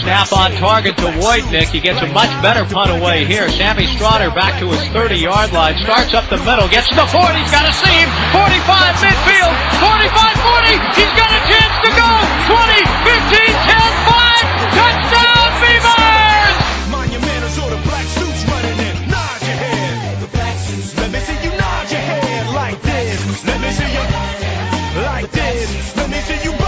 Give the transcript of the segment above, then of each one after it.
Snap on target to Wojtnik. He gets a much better punt away here. Sammy Strotter back to his 30-yard line. Starts up the middle. Gets to the 40. He's got a seam. 45 midfield. 45-40. He's got a chance to go. 20, 15, 10, 5. Touchdown Beavers! Monumentals or the black suits running in. Nod your head. The black suits. Let me see you nod your head like this. Let me see you like this. Let me see you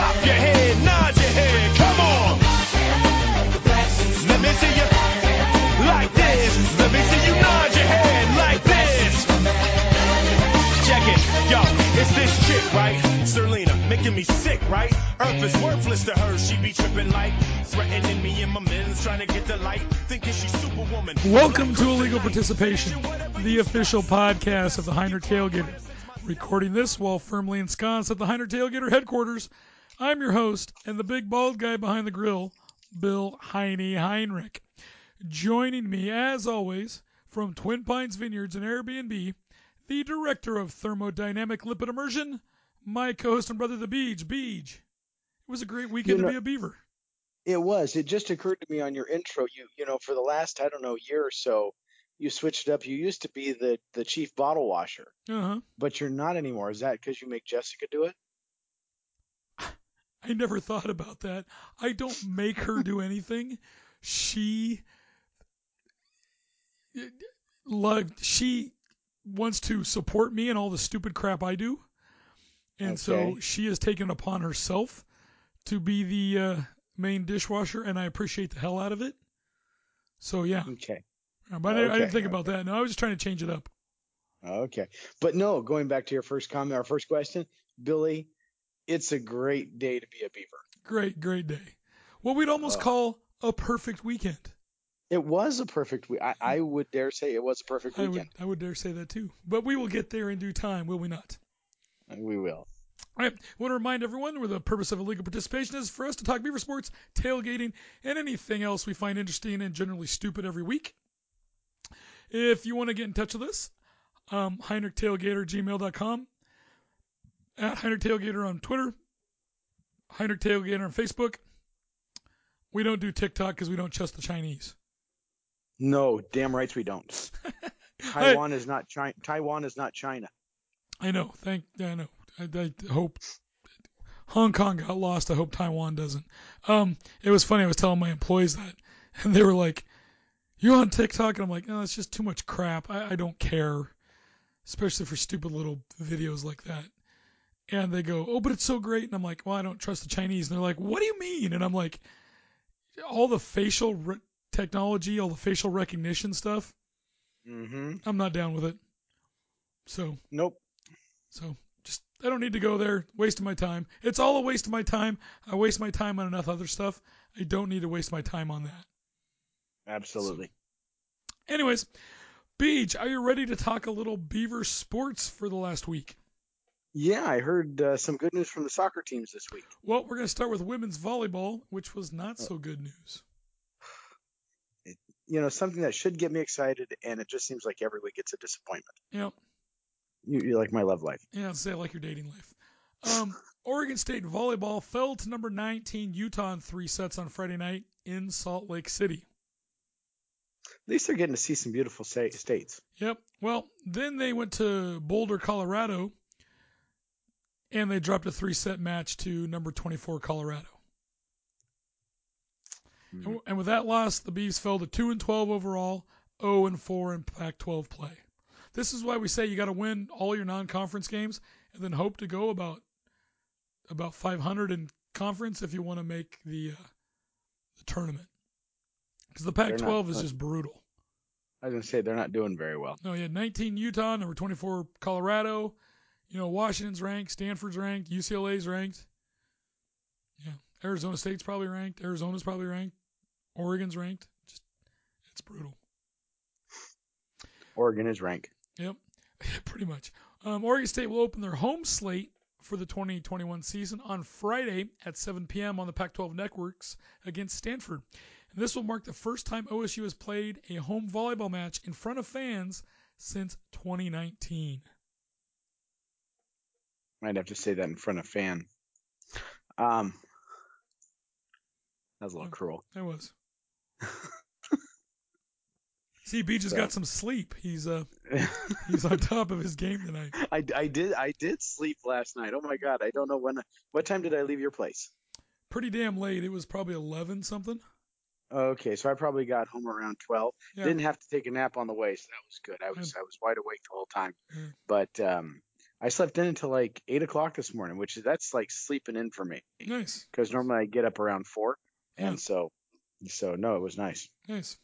making me sick, right? Earth is worthless to her, she be tripping like threatening me and my men's trying to get the light, thinking she's superwoman. Welcome to Illegal Participation, the official podcast of the Heinrich Tailgater. Recording this while firmly ensconced at the Heinrich Tailgater headquarters. I'm your host and the big bald guy behind the grill, Bill Heine Heinrich. Joining me, as always, from Twin Pines Vineyards and Airbnb, the director of thermodynamic lipid immersion, my co-host and brother, the Beej. Beej. It was a great weekend You know- to be a beaver. It was. It just occurred to me on your intro. You you know, for the last I don't know year or so, you switched up. You used to be the the chief bottle washer, Uh huh. but you're not anymore. Is that because you make Jessica do it? I never thought about that. I don't make her do anything. She like she wants to support me in all the stupid crap I do. And so she has taken upon herself to be the uh, main dishwasher and I appreciate the hell out of it. So yeah, Okay. but I, I didn't Okay, think about that. No, I was just trying to change it up. Okay. But no, going back to your first comment, our first question, Billy, it's a great day to be a beaver. Great, great day. What we'd almost call a perfect weekend. It was a perfect week. I, I would dare say it was a perfect I would, weekend. I would dare say that too. But we will get there in due time, will we not? We will. I want to remind everyone where the purpose of illegal participation is for us to talk beaver sports, tailgating, and anything else we find interesting and generally stupid every week. If you want to get in touch with us, um, HeinrichTailgater@gmail.com, at Heinrich Tailgater on Twitter, Heinrich Tailgater on Facebook. We don't do TikTok because we don't trust the Chinese. No, damn rights we don't. Taiwan is not China. Taiwan is not China. I know. Thank. I know. I, I hope Hong Kong got lost. I hope Taiwan doesn't. Um, it was funny. I was telling my employees that, and they were like, "You on TikTok?" And I'm like, "No, it's just too much crap. I, I don't care, especially for stupid little videos like that." And they go, "Oh, but it's so great." And I'm like, "Well, I don't trust the Chinese." And they're like, "What do you mean?" And I'm like, "All the facial re- technology, all the facial recognition stuff. Mm-hmm. I'm not down with it." So Nope. so I don't need to go there. Wasting my time. It's all a waste of my time. I waste my time on enough other stuff. I don't need to waste my time on that. Absolutely. Anyways, Beej, are you ready to talk a little Beaver sports for the last week? Yeah, I heard uh, some good news from the soccer teams this week. Well, we're going to start with women's volleyball, which was not so good news. You know, something that should get me excited, and it just seems like every week it's a disappointment. Yeah, You, you're like my love life. yeah, say it like your dating life. Um, Oregon State volleyball fell to number 19 Utah in three sets on Friday night in Salt Lake City. At least they're getting to see some beautiful states. Yep. Well, then they went to Boulder, Colorado, and they dropped a three set match to number 24 Colorado. And, and with that loss, the Bees fell to two and twelve overall, 0 and four in Pac-12 play. This is why we say you got to win all your non-conference games and then hope to go about about 500 in conference if you want to make the uh, the tournament. Because the Pac-12 is just brutal. I was gonna say they're not doing very well. No, you had 19 Utah, number 24 Colorado. You know, Washington's ranked, Stanford's ranked, UCLA's ranked. Yeah, Arizona State's probably ranked. Arizona's probably ranked. Oregon's ranked. Just, it's brutal. Oregon is ranked. Yep, pretty much. Um, Oregon State will open their home slate for the 2021 season on Friday at 7 p.m. on the Pac-12 networks against Stanford. And this will mark the first time OSU has played a home volleyball match in front of fans since 2019. Might have to say that in front of fan. Um, that was a little cruel. It was. See, Beej has So- got some sleep. He's uh he's on top of his game tonight. I, I did I did sleep last night. Oh my god, I don't know when. What time did I leave your place? Pretty damn late. It was probably 11 something. Okay, so I probably got home around twelve. Yeah. Didn't have to take a nap on the way, so that was good. I was I was wide awake the whole time. Yeah. But um, I slept in until like eight o'clock this morning, which is that's like sleeping in for me Nice, because normally I get up around four, and so so no, it was nice. nice.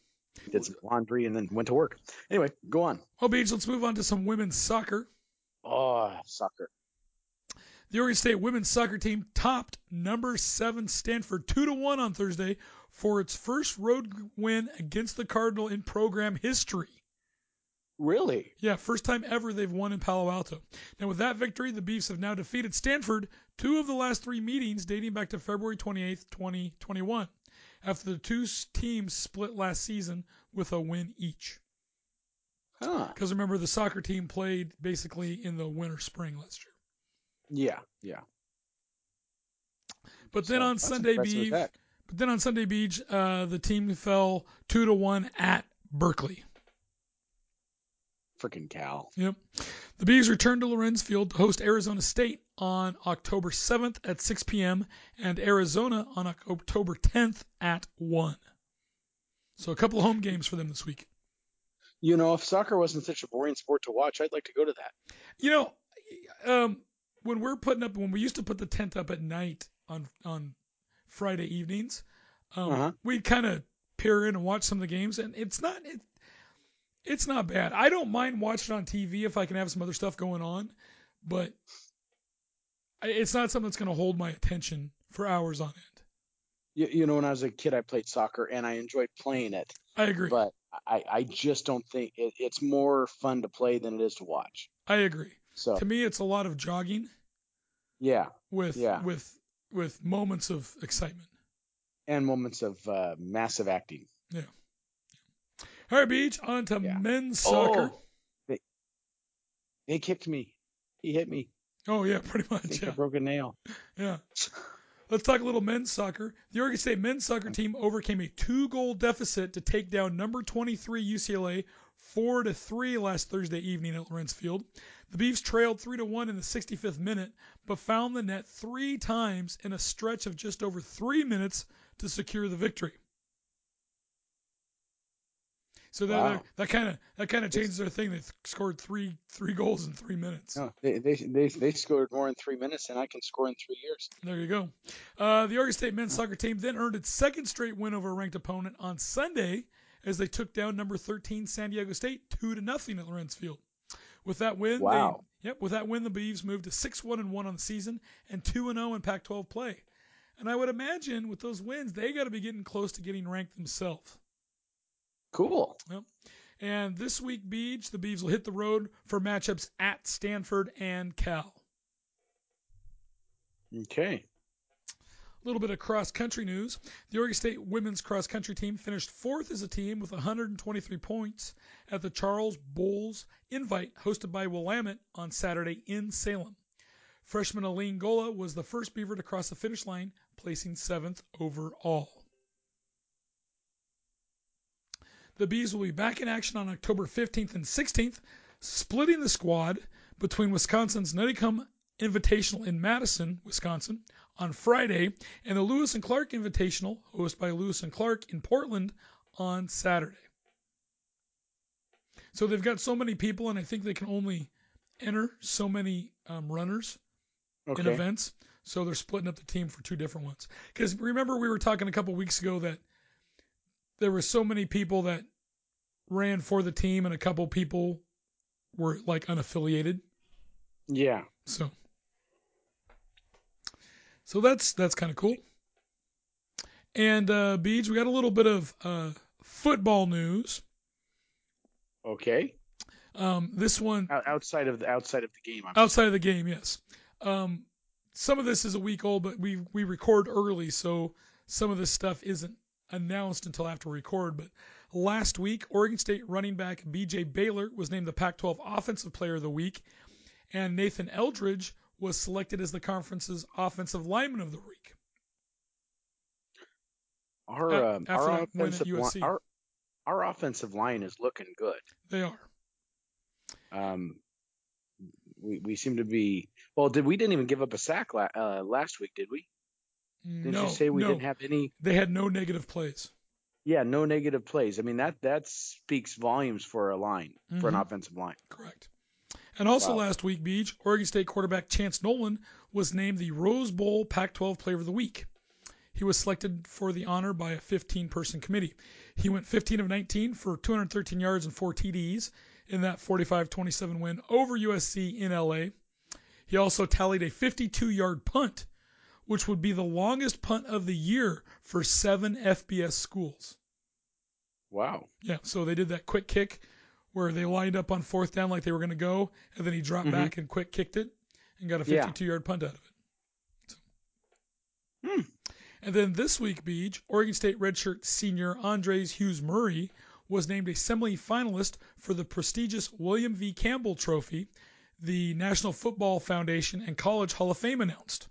Did some laundry and then went to work. Anyway, go on. Well, Beej, let's move on to some women's soccer. Oh, soccer. The Oregon State women's soccer team topped number seven Stanford two to one on Thursday for its first road win against the Cardinal in program history. Really? Yeah, first time ever they've won in Palo Alto. Now, with that victory, the Beavs have now defeated Stanford two of the last three meetings dating back to February 28th, 2021, after the two teams split last season with a win each. Huh? Because remember, the soccer team played basically in the winter spring last year. Yeah, yeah. But then So, on Sunday, impressive with Beef, that. but then on Sunday Beej, uh, the team fell two to one at Berkeley. Freaking Cal. Yep. The Bees return to Lorenz Field to host Arizona State on October 7th at 6 p.m. and Arizona on October 10th at 1. So a couple of home games for them this week. You know, if soccer wasn't such a boring sport to watch, I'd like to go to that. You know, um, when we're putting up, when we used to put the tent up at night on on Friday evenings, um, Uh-huh. we'd kind of peer in and watch some of the games, and it's not it, it's not bad. I don't mind watching on TV if I can have some other stuff going on, but it's not something that's going to hold my attention for hours on end. You, you know, when I was a kid, I played soccer and I enjoyed playing it, I agree. but I, I just don't think it, it's more fun to play than it is to watch. I agree. So, To me, it's a lot of jogging yeah, with Yeah. with with moments of excitement. and moments of uh, massive acting. All right, Beej, on to Yeah. men's soccer. Oh, they, they kicked me. He hit me. Oh yeah, pretty much. Yeah, I broke a nail. yeah. Let's talk a little men's soccer. The Oregon State men's soccer team overcame a two-goal deficit to take down number 23 UCLA four to three last Thursday evening at Lorenz Field. The Beavs trailed three to one in the 65th minute, but found the net three times in a stretch of just over three minutes to secure the victory. So that Wow. that kind of that kind of changes their thing. They scored three three goals in three minutes. No, they, they they they scored more in three minutes than I can score in three years. There you go. Uh, the Oregon State men's soccer team then earned its second straight win over a ranked opponent on Sunday as they took down number 13 San Diego State two to nothing at Lorenz Field. With that win, Wow. they, yep, with that win, the Beavs moved to six one and one on the season and two and zero in Pac-12 play. And I would imagine with those wins, they got to be getting close to getting ranked themselves. Cool. Yep. And this week, Beej, the Beavs will hit the road for matchups at Stanford and Cal. Okay. A little bit of cross country news. The Oregon State women's cross country team finished fourth as a team with 123 points at the Charles Bowles Invite hosted by Willamette on Saturday in Salem. Freshman Aline Gola was the first Beaver to cross the finish line, placing seventh overall. The Bees will be back in action on October 15th and 16th, splitting the squad between Wisconsin's Nuttycombe Invitational in Madison, Wisconsin, on Friday, and the Lewis and Clark Invitational, hosted by Lewis and Clark in Portland, on Saturday. So they've got so many people, and I think they can only enter so many um, runners in events. So they're splitting up the team for two different ones. Because remember, we were talking a couple weeks ago that there were so many people that ran for the team, and a couple people were like unaffiliated. Yeah. So, so that's that's kind of cool. And uh, we got a little bit of uh, football news. Okay. Um, this one Outside of the outside of the game. I'm outside of the game, yes. Um, some of this is a week old, but we we record early, so some of this stuff isn't announced until after record. But last week, Oregon State running back B.J. Baylor was named the Pac-12 Offensive Player of the Week, and Nathan Eldridge was selected as the conference's Offensive Lineman of the Week. Our um, after our offensive li- our our offensive line is looking good. They are. Um, we we seem to be well. Did we didn't even give up a sack la- uh, last week? Did we? Didn't no, you say we no, didn't have any? they had no negative plays. Yeah, no negative plays. I mean that that speaks volumes for a line for an Mhm. offensive line. Correct. And also Wow. last week, Beej, Oregon State quarterback Chance Nolan was named the Rose Bowl Pac-12 Player of the Week. He was selected for the honor by a 15-person committee. He went 15 of 19 for 213 yards and four TDs in that 45-27 win over USC in LA. He also tallied a 52-yard punt, which would be the longest punt of the year for seven FBS schools. Wow. Yeah, so they did that quick kick where they lined up on fourth down like they were going to go, and then he dropped Mhm. back and quick kicked it and got a Yeah. 52 yard punt out of it. So. Hmm. And then this week, Beej, Oregon State redshirt senior Andrzej Hughes Murray was named a semifinalist for the prestigious William V. Campbell Trophy, the National Football Foundation and College Hall of Fame announced.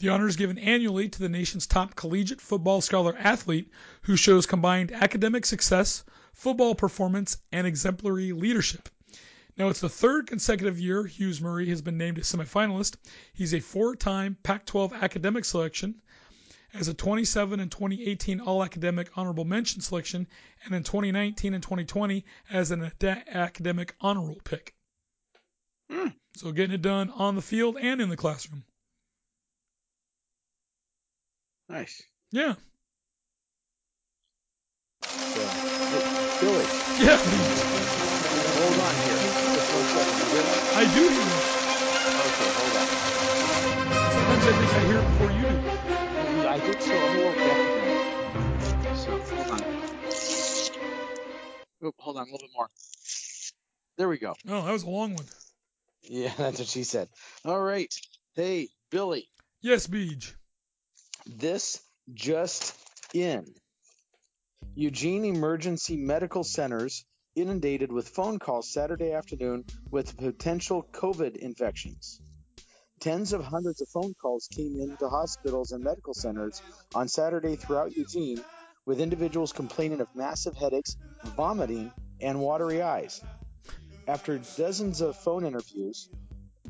The honor is given annually to the nation's top collegiate football scholar athlete who shows combined academic success, football performance, and exemplary leadership. Now, it's the third consecutive year Hughes Murray has been named a semifinalist. He's a four time Pac 12 academic selection, as a 27 and 2018 All Academic Honorable Mention selection, and in 2019 and 2020 as an academic honor roll pick. Hmm. So, getting it done on the field and in the classroom. Nice. Yeah. So, Billy, Yeah. hold on here. Just one second. You hear that? I do hear Okay, hold on. Sometimes I think I hear it before you do. I think so. I'm a little deaf. So hold on. Oop, hold on a little bit more. There we go. Oh, that was a long one. Yeah, that's what she said. All right. Hey, Billy, Yes, Beej. This just in. Eugene Emergency Medical Centers inundated with phone calls Saturday afternoon with potential COVID infections. Tens of hundreds of phone calls came into hospitals and medical centers on Saturday throughout Eugene, with individuals complaining of massive headaches, vomiting, and watery eyes. After dozens of phone interviews,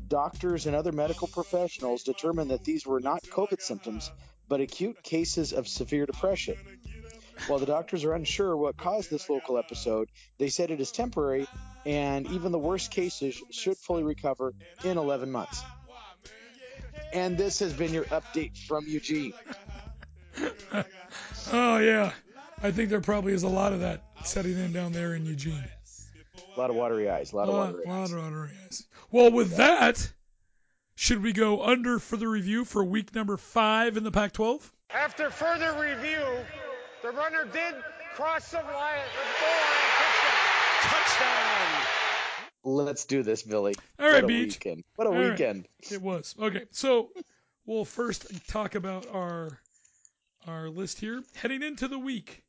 doctors and other medical professionals determined that these were not COVID symptoms, but acute cases of severe depression. While the doctors are unsure what caused this local episode, they said it is temporary and even the worst cases should fully recover in 11 months. And this has been your update from Eugene. Oh, yeah. I think there probably is a lot of that setting in down there in Eugene. A lot of watery eyes. A lot of oh, lot, watery lot of watery eyes. Well, with that, should we go under for the review for week number five in the Pac 12? After further review, the runner did cross the line, the goal line, touchdown. Let's do this, Billy. All right, what a Beej. weekend. What a All right. weekend. It was. Okay, so we'll first talk about our our list here. Heading into the week,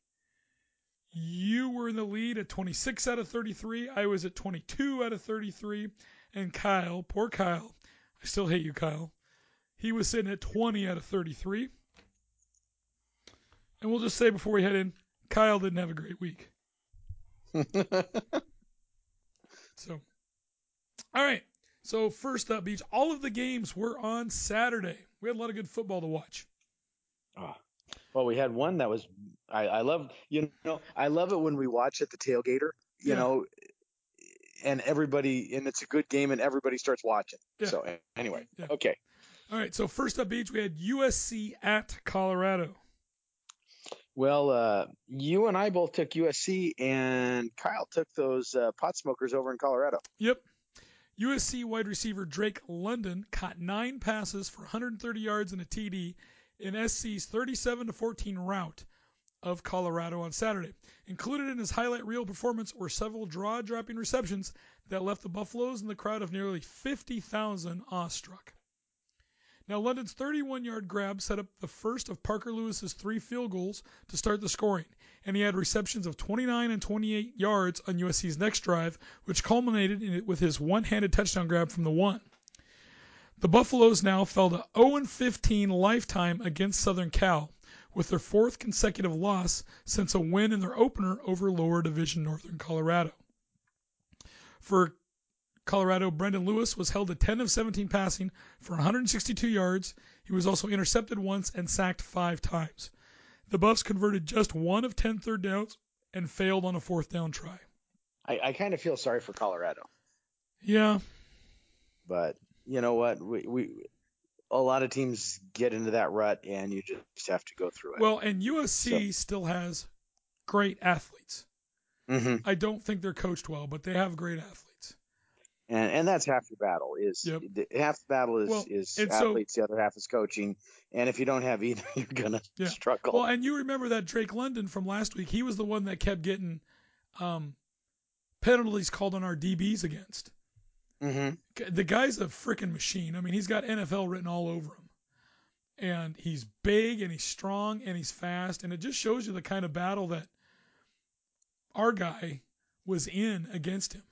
you were in the lead at 26 out of 33. I was at 22 out of 33. And Kyle, poor Kyle, I still hate you, Kyle. He was sitting at 20 out of 33. And we'll just say before we head in, Kyle didn't have a great week. So, all right. So first up, Beej, all of the games were on Saturday. We had a lot of good football to watch. Oh. Well, we had one that was I, I love you know I love it when we watch at the tailgater, you Yeah. know, and everybody and it's a good game and everybody starts watching. Yeah. So anyway, Yeah. okay. All right, so first up, Beej, we had USC at Colorado. Well, uh, you and I both took USC, and Kyle took those uh, pot smokers over in Colorado. Yep. USC wide receiver Drake London caught nine passes for 130 yards and a TD in SC's 37 to 14 rout of Colorado on Saturday. Included in his highlight reel performance were several draw-dropping receptions that left the Buffaloes and the crowd of nearly 50,000 awestruck. Now, London's 31 yard grab set up the first of Parker Lewis's three field goals to start the scoring, and he had receptions of 29 and 28 yards on USC's next drive, which culminated in it with his one handed touchdown grab from the one. The Buffaloes now fell to 0 15 lifetime against Southern Cal, with their fourth consecutive loss since a win in their opener over lower division Northern Colorado. For Colorado, Brendan Lewis was held to 10 of 17 passing for 162 yards. He was also intercepted once and sacked five times. The Buffs converted just one of 10 third downs and failed on a fourth down try. I, I kind of feel sorry for Colorado, Yeah, but you know what? We, we a lot of teams get into that rut, and you just have to go through it. well, and USC still has great athletes. hmm I don't think they're coached well, but they have great athletes. and and that's half your battle. Is Yep. the, half the battle is Well, is and so- athletes, the other half is coaching, and if you don't have either, you're gonna Yeah. struggle. Well, and you remember that Drake London from last week? He was the one that kept getting um, penalties called on our DBs against. Hmm the guy's a freaking machine. I mean, he's got NFL written all over him. And he's big and he's strong and he's fast. And it just shows you the kind of battle that our guy was in against him.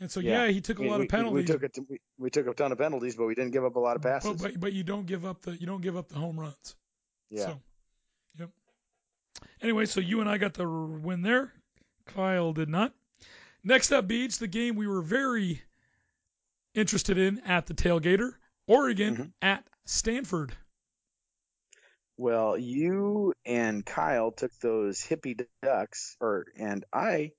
And so, yeah, he took a We- lot of penalties. We, took a, we, we took a ton of penalties, but we didn't give up a lot of passes. but, but, but you don't give up the you don't give up the home runs. yeah. So, yep. Anyway, so you and I got the win there. Kyle did not. Next up, Beej, the game we were very interested in at the tailgater. Oregon Mhm. at Stanford. Well, you and Kyle took those hippie ducks, or and I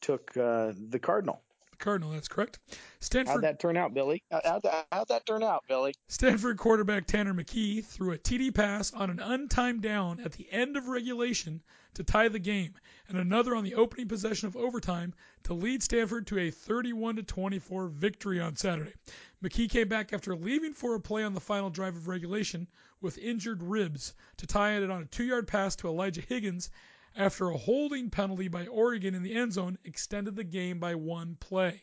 took uh, the Cardinal. The Cardinal, that's correct. Stanford. How'd that turn out, Billy? How- How'd that, how'd that turn out, Billy? Stanford quarterback Tanner McKee threw a TD pass on an untimed down at the end of regulation to tie the game, and another on the opening possession of overtime to lead Stanford to a 31 24 victory on Saturday. McKee came back after leaving for a play on the final drive of regulation with injured ribs to tie it on a two-yard pass to Elijah Higgins after a holding penalty by Oregon in the end zone extended the game by one play.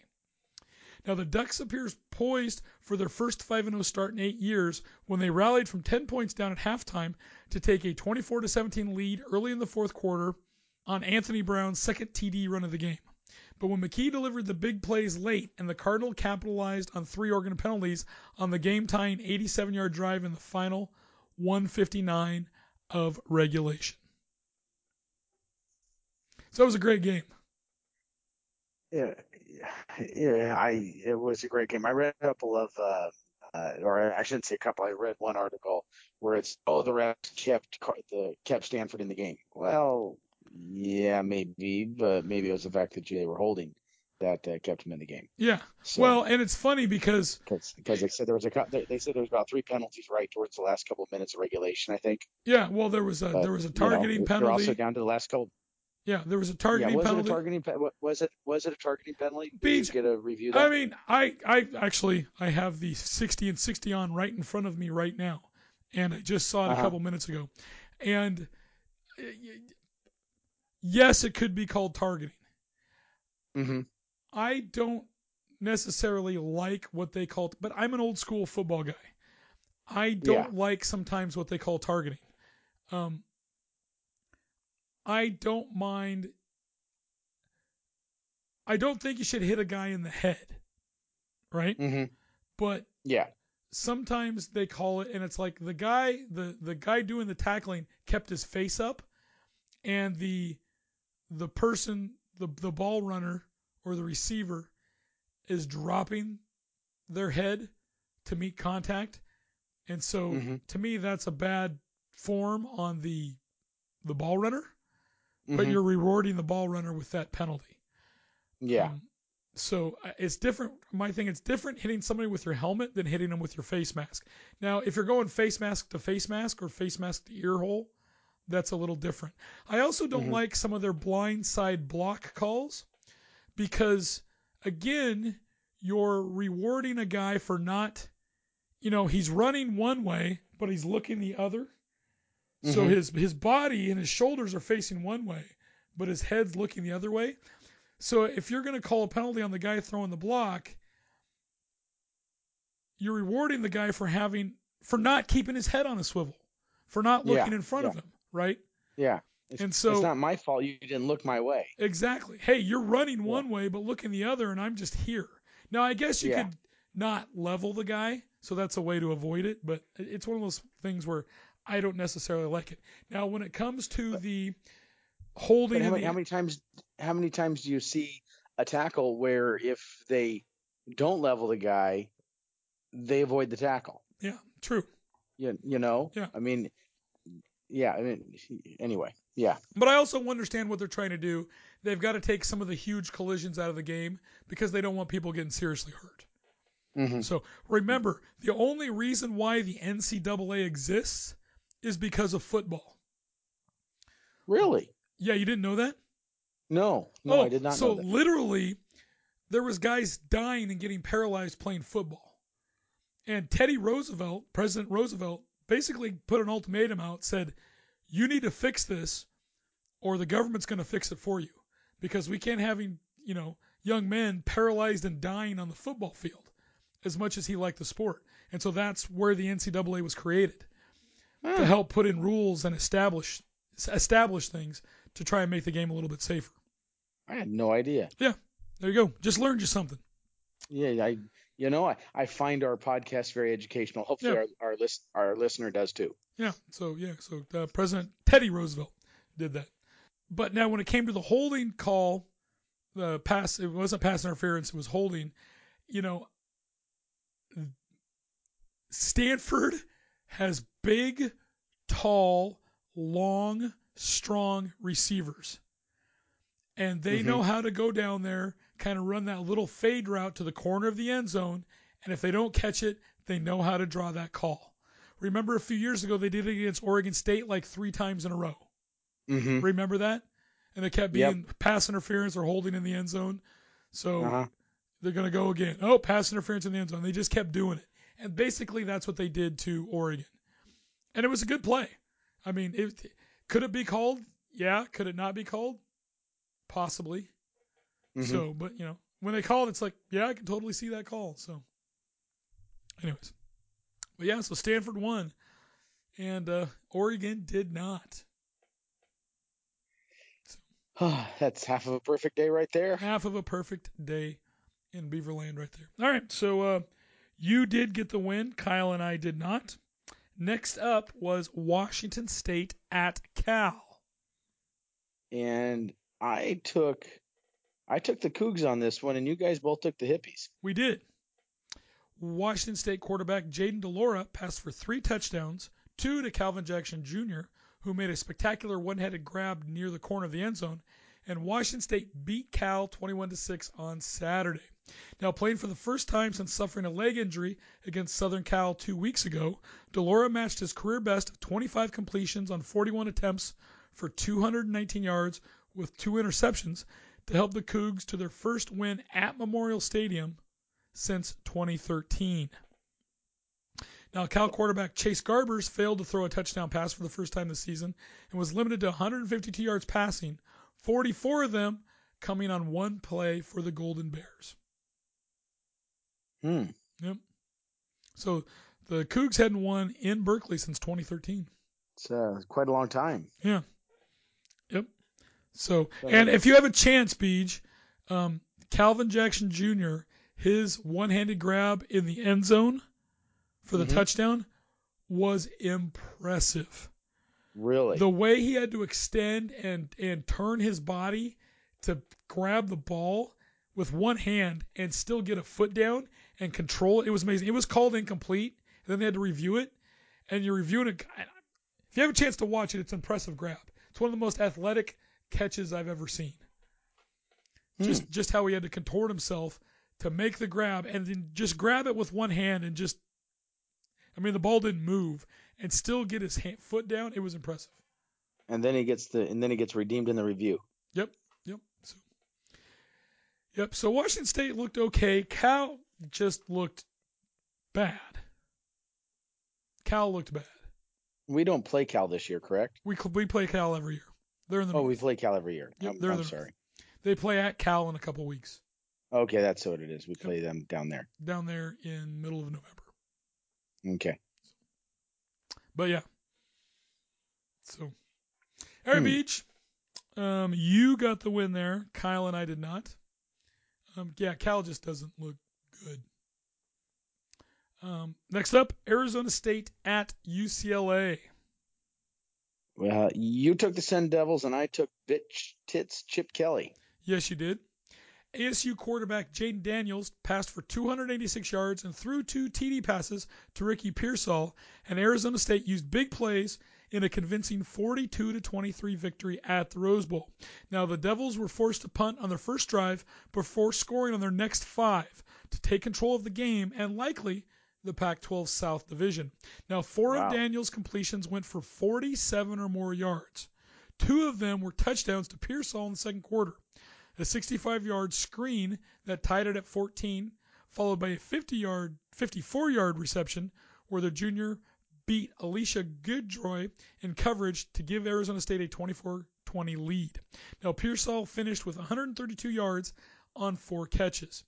Now the Ducks appears poised for their first 5-0 start in eight years when they rallied from 10 points down at halftime to take a 24-17 lead early in the fourth quarter on Anthony Brown's second TD run of the game. But when McKee delivered the big plays late and the Cardinal capitalized on three Oregon penalties on the game-tying 87-yard drive in the final 159 of regulation. So it was a great game. Yeah, yeah. I it was a great game. I read a couple of, uh, uh, or I shouldn't say a couple. I read one article where it's oh the refs kept the kept Stanford in the game. Well, yeah, maybe, but maybe it was the fact that they were holding that uh, kept them in the game. Yeah. So, Well, and it's funny because because they said there was a they, they said there was about three penalties right towards the last couple of minutes of regulation. I think. yeah, well there was a But, there was a you know, targeting they're penalty. also down to the last couple. Yeah, there was a Yeah, targeting was penalty. it a targeting? pe- Was it was it a targeting penalty? Did Beej, get a review? That? I mean, I I actually I have the 60 and 60 on right in front of me right now, and I just saw it a Uh-huh. couple minutes ago, and yes, it could be called targeting. hmm I don't necessarily like what they call, but I'm an old school football guy. I don't like sometimes what they call targeting. Um, I don't mind. I don't think you should hit a guy in the head, right? hmm But Yeah. sometimes they call it, and it's like the guy, the the guy doing the tackling kept his face up, and the the person, the the ball runner or the receiver is dropping their head to meet contact, and so Mhm. to me that's a bad form on the the ball runner. But Mhm. you're rewarding the ball runner with that penalty. yeah. Um, so uh, it's different. My thing, it's different hitting somebody with your helmet than hitting them with your face mask. Now, if you're going face mask to face mask or face mask to ear hole, that's a little different. I also don't Mhm. like some of their blind side block calls because, again, you're rewarding a guy for not, you know, he's running one way, but he's looking the other. So Mhm. his his body and his shoulders are facing one way, but his head's looking the other way. So if you're going to call a penalty on the guy throwing the block, you're rewarding the guy for having for not keeping his head on a swivel, for not Yeah, looking in front of him, right? Yeah. It's, And so it's not my fault you didn't look my way. exactly. Hey, you're running one way but looking the other, and I'm just here. Now I guess you Yeah. could not level the guy, so that's a way to avoid it. But it's one of those things where I don't necessarily like it. Now when it comes to the holding how many, the how many times how many times do you see a tackle where if they don't level the guy, they avoid the tackle? yeah, true. You, you know? Yeah. I mean, yeah. I mean, anyway, yeah. But I also understand what they're trying to do. They've got to take some of the huge collisions out of the game because they don't want people getting seriously hurt. hmm So remember, the only reason why the NCAA exists is because of football. Really? Yeah, you didn't know that? No, no, oh, I did not so know that. literally, there was guys dying and getting paralyzed playing football. And Teddy Roosevelt, President Roosevelt, basically put an ultimatum out, said, "You need to fix this, or the government's going to fix it for you, because we can't have you know young men paralyzed and dying on the football field, as much as he liked the sport." And so that's where the NCAA was created to help put in rules and establish establish things to try and make the game a little bit safer. I had no idea. Yeah, there you go. Just learned you something. Yeah, I, you know, I, I find our podcast very educational. Hopefully, Yeah. our our, list, our listener does too. Yeah. So yeah. So uh, President Teddy Roosevelt did that. But now, when it came to the holding call, the pass it wasn't pass interference. It was holding. You know, Stanford has big, tall, long, strong receivers, and they Mhm. know how to go down there, kind of run that little fade route to the corner of the end zone. And if they don't catch it, they know how to draw that call. Remember a few years ago they did it against Oregon State like three times in a row. Mm-hmm. Remember that? And it kept Yep. being pass interference or holding in the end zone. So Uh-huh. they're going to go again. Oh, pass interference in the end zone. They just kept doing it. And basically that's what they did to Oregon. And it was a good play. I mean, it, could it be called? Yeah. Could it not be called? Possibly. Mhm. So, but you know, when they call it, it's like, yeah, I can totally see that call. So, anyways, but yeah, so Stanford won, and uh, Oregon did not. That's half of a perfect day right there. Half of a perfect day in Beaverland right there. All right, so uh, you did get the win. Kyle and I did not. Next up was Washington State at Cal. And I took, I took the Cougs on this one, and you guys both took the Hippies. We did. Washington State quarterback Jayden de Laura passed for three touchdowns, two to Calvin Jackson Jr., who made a spectacular one-headed grab near the corner of the end zone. And Washington State beat Cal 21 to 6 on Saturday. Now, playing for the first time since suffering a leg injury against Southern Cal two weeks ago, de Laura matched his career best of 25 completions on 41 attempts for 219 yards with two interceptions to help the Cougs to their first win at Memorial Stadium since 2013. Now, Cal quarterback Chase Garbers failed to throw a touchdown pass for the first time this season and was limited to 152 yards passing, 44 of them coming on one play for the Golden Bears. Hmm. Yep. So the Cougs hadn't won in Berkeley since 2013. It's uh, quite a long time. Yeah. Yep. So, and if you have a chance, Beej, um, Calvin Jackson Jr., his one-handed grab in the end zone for the Mhm. touchdown was impressive. Really? The way he had to extend and and turn his body to grab the ball with one hand and still get a foot down and control it. It was amazing. It was called incomplete, and then they had to review it. And you're reviewing it. If you have a chance to watch it, it's an impressive grab. It's one of the most athletic catches I've ever seen. Hmm. Just just how he had to contort himself to make the grab and then just grab it with one hand and just I mean the ball didn't move and still get his hand, foot down. It was impressive. And then he gets the and then he gets redeemed in the review. Yep, yep. So, yep. So Washington State looked okay. Cal just looked bad. Cal looked bad. We don't play Cal this year, correct? We cl- we play Cal every year. They're in the Oh, north. we play Cal every year. Yep, I'm, they're I'm the- sorry. They play at Cal in a couple weeks Okay, that's what it is. We play them down there. down there in middle of November. Okay. But yeah. So, right, Hmm. Beej. Um, you got the win there. Kyle and I did not. Um, yeah, Cal just doesn't look good. Um, next up, Arizona State at UCLA. Well, you took the Sun Devils and I took bitch tits Chip Kelly. Yes, you did. ASU quarterback Jayden Daniels passed for 286 yards and threw two TD passes to Ricky Pearsall, and Arizona State used big plays in a convincing 42 to 23 victory at the Rose Bowl. Now the Devils were forced to punt on their first drive before scoring on their next five to take control of the game and likely the Pac-12 South Division. Now four Wow. of Daniels' completions went for 47 or more yards. Two of them were touchdowns to Pearsall in the second quarter a 65 yard screen that tied it at 14, followed by a 50 yard, 54 yard reception where the junior beat Elisha Guidry in coverage to give Arizona State a 24 20 lead. Now, Pearsall finished with 132 yards on four catches.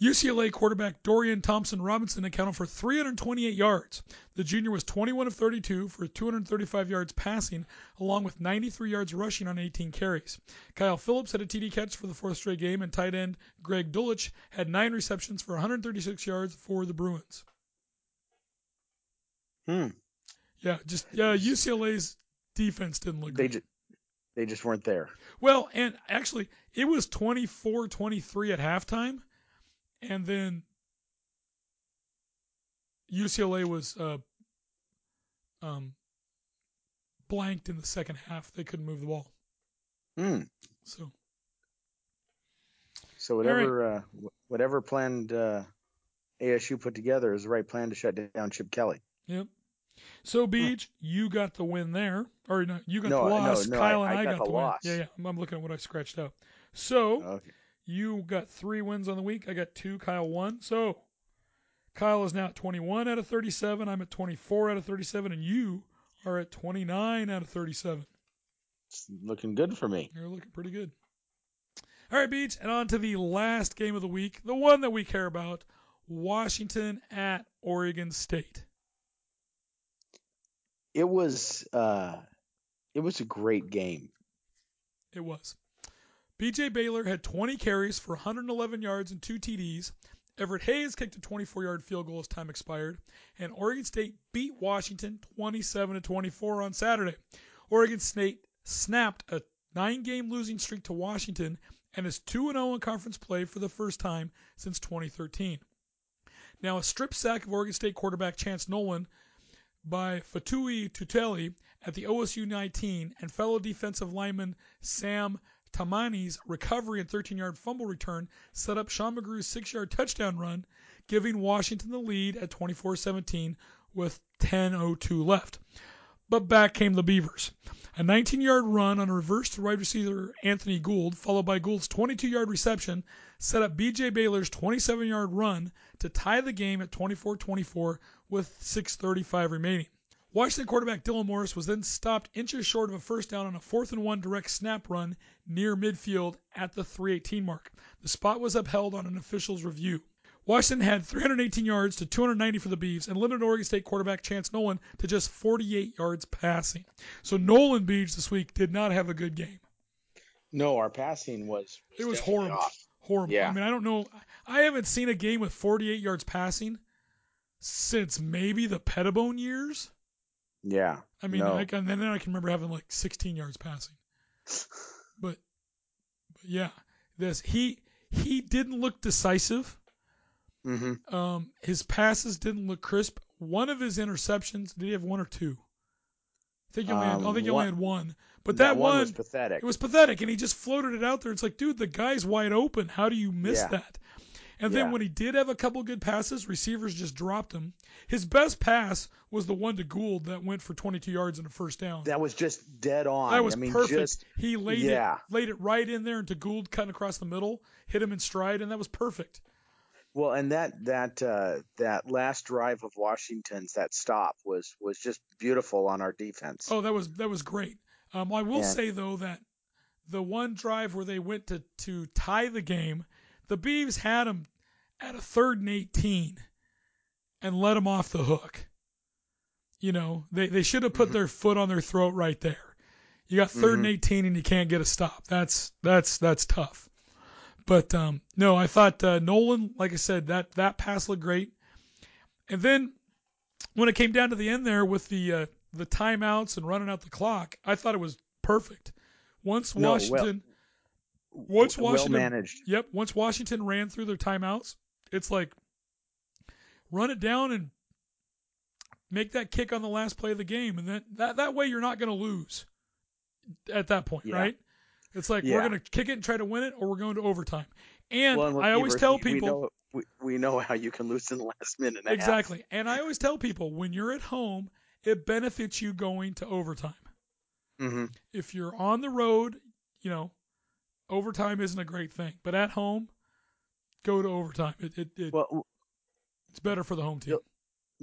UCLA quarterback Dorian Thompson Robinson accounted for 328 yards. The junior was 21 of 32 for 235 yards passing, along with 93 yards rushing on 18 carries. Kyle Phillips had a TD catch for the fourth straight game, and tight end Greg Dulcich had nine receptions for 136 yards for the Bruins. Hmm. Yeah, just yeah, UCLA's defense didn't look They good. just they just weren't there. Well, and actually, it was 24-23 at halftime, and then UCLA was uh, um, blanked in the second half. They couldn't move the ball. Hmm. So So right. whatever uh, whatever planned uh, ASU put together is the right plan to shut down Chip Kelly. yep. So hmm. Beej, you got the win there, or no, you got No, the no, loss. no, Kyle I- and I I, got the the win. loss. Yeah, yeah. I'm, I'm looking at what I scratched out. So Okay. You got three wins on the week. I got two. Kyle one. So Kyle is now at 21 out of 37. I'm at 24 out of 37, and you are at 29 out of 37. It's looking good for me. You're looking pretty good. All right, Beej, and on to the last game of the week, the one that we care about: Washington at Oregon State. It was uh, it was a great game. It was. BJ Baylor had 20 carries for 111 yards and two TDs. Everett Hayes kicked a 24-yard field goal as time expired, and Oregon State beat Washington 27 to 24 on Saturday. Oregon State snapped a nine-game losing streak to Washington and is 2-0 in conference play for the first time since 2013. Now, a strip sack of Oregon State quarterback Chance Nolan by Faatui Tuitele at the OSU 19 and fellow defensive lineman Sam Taimani's recovery and 13-yard fumble return set up Sean McGrew's six-yard touchdown run, giving Washington the lead at 24-17 with 10:02 left. But back came the Beavers. A 19-yard run on a reverse to wide receiver Anthony Gould, followed by Gould's 22-yard reception, set up B.J. Baylor's 27-yard run to tie the game at 24-24 with 6:35 remaining. Washington quarterback Dylan Morris was then stopped inches short of a first down on a fourth and one direct snap run near midfield at the 318 mark. The spot was upheld on an official's review. Washington had 318 yards to 290 for the Beavs and limited Oregon State quarterback Chance Nolan to just 48 yards passing. So Nolan Beej this week did not have a good game. No, our passing was It was horrible. off. Horrible. Yeah. I mean, I don't know. I haven't seen a game with 48 yards passing since maybe the Pettibone years. Yeah. I mean, no. I can, and then I can remember having like 16 yards passing. But, but yeah, this he he didn't look decisive. Mm-hmm. Um, his passes didn't look crisp. One of his interceptions, did he have one or two? I think he only had, I Um, think he one- only had one. But that, one one, was pathetic. it was pathetic, and he just floated it out there. It's like, dude, the guy's wide open. How do you miss Yeah. that? And then when he did have a couple good passes, receivers just dropped him. His best pass was the one to Gould that went for 22 yards and a first down. that was just dead on. That was I mean, perfect. just he laid yeah. it laid it right in there into Gould cutting across the middle, hit him in stride, and that was perfect. well, and that that uh, that last drive of Washington's that stop was was just beautiful on our defense. Oh, that was that was great. Um, I will Yeah. say though that the one drive where they went to to tie the game, the Beavs had him at a third and 18 and let him off the hook. You know, they they should have put their foot on their throat right there. You got 3rd and 18 and you can't get a stop. That's that's that's tough. But um, no, I thought uh, Nolan, like I said, that that pass looked great. And then when it came down to the end there with the uh, the timeouts and running out the clock, I thought it was perfect. Once No, well- Washington, once well Washington, managed. Yep. Once Washington ran through their timeouts, it's like run it down and make that kick on the last play of the game, and that that, that way you're not going to lose at that point, Yeah. right? It's like we're going to kick it and try to win it, or we're going to overtime. And Well, I always tell we- we people know, we, we know how you can lose in the last minute. And a half. exactly, and I always tell people when you're at home, it benefits you going to overtime. Mhm. If you're on the road, you know, overtime isn't a great thing, but at home, go to overtime. It, it, it Well, it's better for the home team.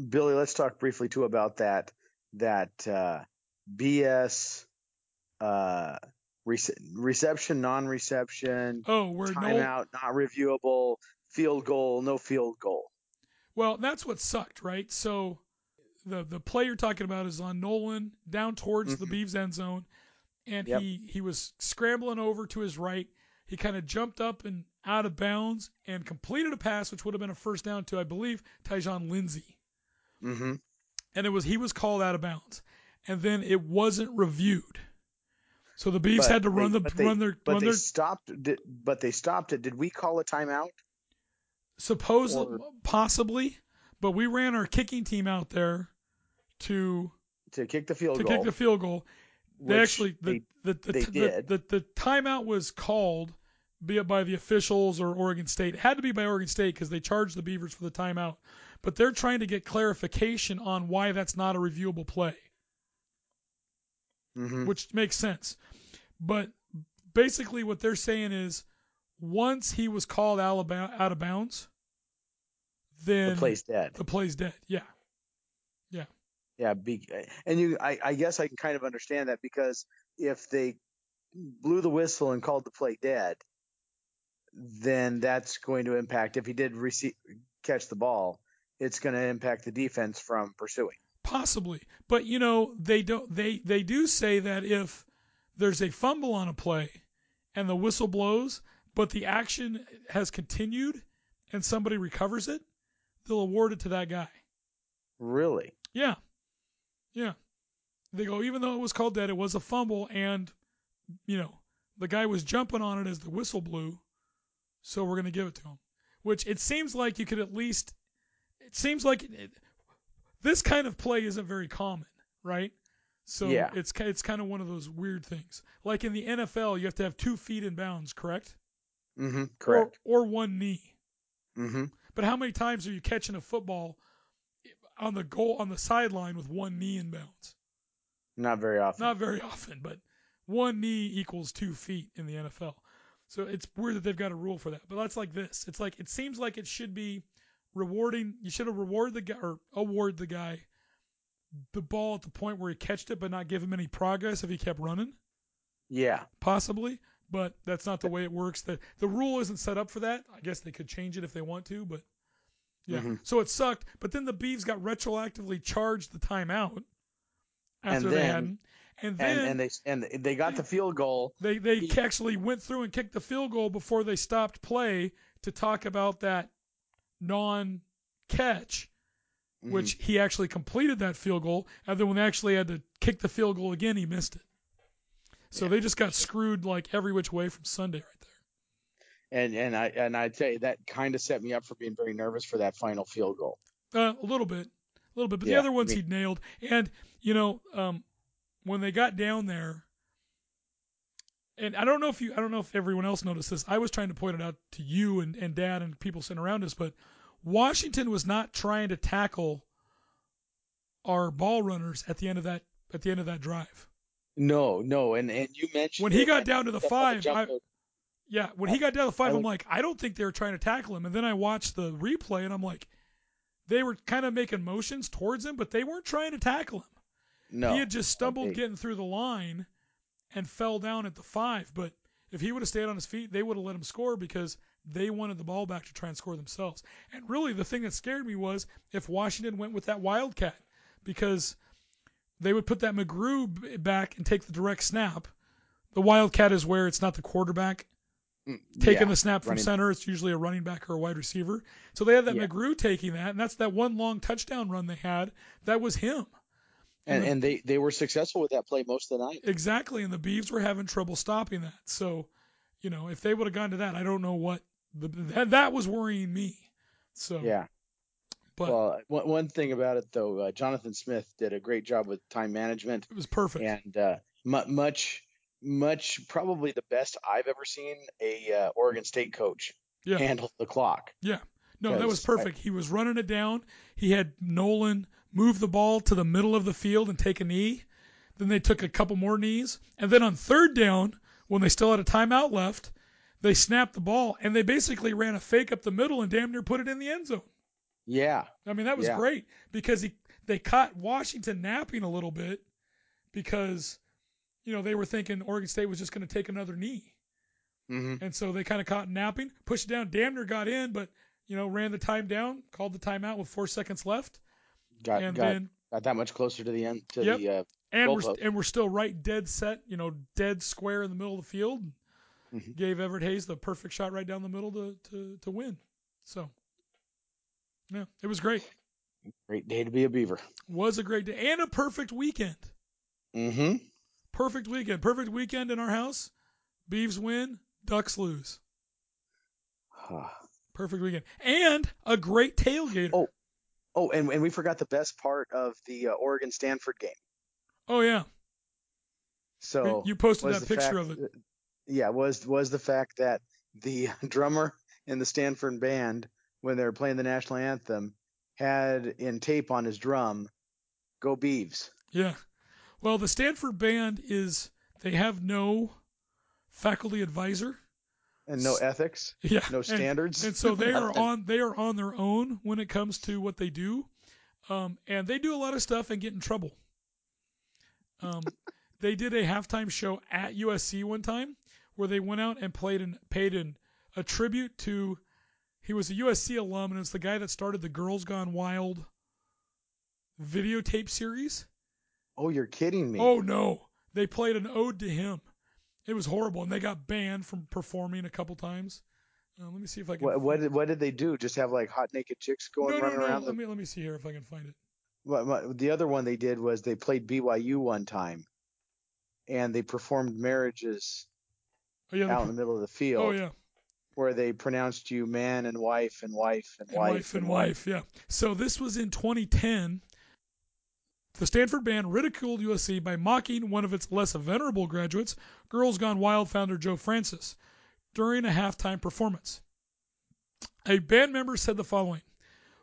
Billy, let's talk briefly too about that that uh, BS uh, rece- reception, non-reception, Oh, Nolan. timeout, not reviewable, field goal, no field goal. Well, that's what sucked, right? So the the play you're talking about is on Nolan down towards the Beavs end zone, and Yep. he he was scrambling over to his right. He kind of jumped up and out of bounds and completed a pass, which would have been a first down to, I believe, Tyjon Lindsey. Mm-hmm. And it was he was called out of bounds, and then it wasn't reviewed. So the Beavs had to run the but they, run their but run they their stopped. Did, but they stopped it. Did we call a timeout? supposedly or- possibly, but we ran our kicking team out there to to kick the field to goal. kick the field goal. They actually the they- the the, they the, did. the the timeout was called, be it by the officials or Oregon State. It had to be by Oregon State because they charged the Beavers for the timeout. But they're trying to get clarification on why that's not a reviewable play, Mhm. which makes sense. But basically, what they're saying is, once he was called out of out of bounds, then the play's dead. the play's dead. Yeah. Yeah, be, eh, and you, I, I guess I can kind of understand that because if they blew the whistle and called the play dead, then that's going to impact. If he did receive, catch the ball, it's going to impact the defense from pursuing. Possibly, but you know they don't. They they do say that if there's a fumble on a play and the whistle blows, but the action has continued and somebody recovers it, they'll award it to that guy. Really? Yeah, yeah. They go even though it was called dead, it was a fumble, and you know the guy was jumping on it as the whistle blew, so we're gonna give it to him. Which it seems like you could at least. It seems like it, this kind of play isn't very common, right? So Yeah. it's it's kind of one of those weird things. Like in the NFL, you have to have two feet in bounds, correct? Mm-hmm. Correct. Or, or one knee. mm-hmm. But how many times are you catching a football on the goal on the sideline with one knee in bounds? Not very often. Not very often, but one knee equals two feet in the NFL. So it's weird that they've got a rule for that. But that's like this. It's like it seems like it should be rewarding. You should have reward the guy or award the guy the ball at the point where he catched it, but not give him any progress if he kept running, yeah. possibly. But that's not the way it works. The the rule isn't set up for that. I guess they could change it if they want to, but yeah. Mhm. So it sucked. But then the Beavs got retroactively charged the timeout after And they then- hadn't. And then And and they and they got the field goal. they they actually went through and kicked the field goal before they stopped play to talk about that non-catch, Mhm. which he actually completed that field goal, and then when they actually had to kick the field goal again, he missed it. So Yeah. they just got screwed like every which way from Sunday right there. And and I and I'd say that kind of set me up for being very nervous for that final field goal. Uh, a little bit, a little bit, but the other ones I mean- he nailed. And you know, um, when they got down there, and I don't know if you, I don't know if everyone else noticed this. I was trying to point it out to you and, and Dad and people sitting around us, but Washington was not trying to tackle our ball runners at the end of that at the end of that drive. No, no, and and you mentioned When he got down to the five, I-. Yeah, when he got down to five, I'm like, I don't think they were trying to tackle him. And then I watched the replay, and I'm like, they were kind of making motions towards him, but they weren't trying to tackle him. no, he had just stumbled Okay. getting through the line and fell down at the five. But if he would have stayed on his feet, they would have let him score because they wanted the ball back to try and score themselves. And really, the thing that scared me was if Washington went with that Wildcat because they would put that McGrew back and take the direct snap. The Wildcat is where it's not the quarterback taking yeah, the snap from running- center. It's usually a running back or a wide receiver. So they had that Yeah. McGrew taking that, and that's that one long touchdown run they had. That was him. and the- and they they were successful with that play most of the night. Exactly, and the Beavs were having trouble stopping that. So, you know, if they would have gone to that, I don't know what the that, that was worrying me. So, Yeah. but well, one, one thing about it though, uh, Jonathan Smith did a great job with time management, it was perfect. and uh, mu- much much probably the best I've ever seen a uh, Oregon State coach Yeah. handle the clock. Yeah. No, that was Because I- perfect. He was running it down. He had Nolan move the ball to the middle of the field and take a knee. Then they took a couple more knees. And then on third down, when they still had a timeout left, they snapped the ball and they basically ran a fake up the middle and damn near put it in the end zone. Yeah, I mean, that was Yeah. great because he they caught Washington napping a little bit because you know they were thinking Oregon State was just going to take another knee. hmm And so they kind of caught napping, pushed it down, damn near got in, but you know ran the time down, called the timeout with four seconds left, got and got, then got that much closer to the end to Yep. the uh, and we're and we're still right dead set, you know, dead square in the middle of the field. Mhm. Gave Everett Hayes the perfect shot right down the middle to to to win. So yeah, it was great. great day to be a Beaver. Was a great day and a perfect weekend. Mm hmm Perfect weekend. Perfect weekend in our house. Beavs win, Ducks lose. Perfect weekend. And a great tailgater. Oh. Oh, and and we forgot the best part of the uh, Oregon Stanford game. Oh, yeah. So you posted that picture fact- of it. Yeah, was was the fact that the drummer in the Stanford band, when they were playing the national anthem, had in tape on his drum, "Go Beavs." Yeah. Well, the Stanford band is they have no faculty advisor. And no ethics, Yeah. no standards. And, so they are on they are on their own when it comes to what they do. Um, and they do a lot of stuff and get in trouble. Um, they did a halftime show at USC one time where they went out and played and paid an, a tribute to he was a USC alum and it's the guy that started the Girls Gone Wild videotape series. Oh, you're kidding me. Oh no, they played an ode to him. It was horrible, and they got banned from performing a couple times. Uh, let me see if I can. what what did, what did they do? Just have like hot naked chicks going no, no, running no. around? Let me let me see here if I can find it. the other one they did was they played BYU one time, and they performed marriages Oh yeah, out in the, middle of the field. oh yeah, where they pronounced you man and wife and wife and, and wife, wife and wife. Yeah. So this was in 2010. The Stanford band ridiculed USC by mocking one of its less venerable graduates, Girls Gone Wild founder Joe Francis, during a halftime performance. A band member said the following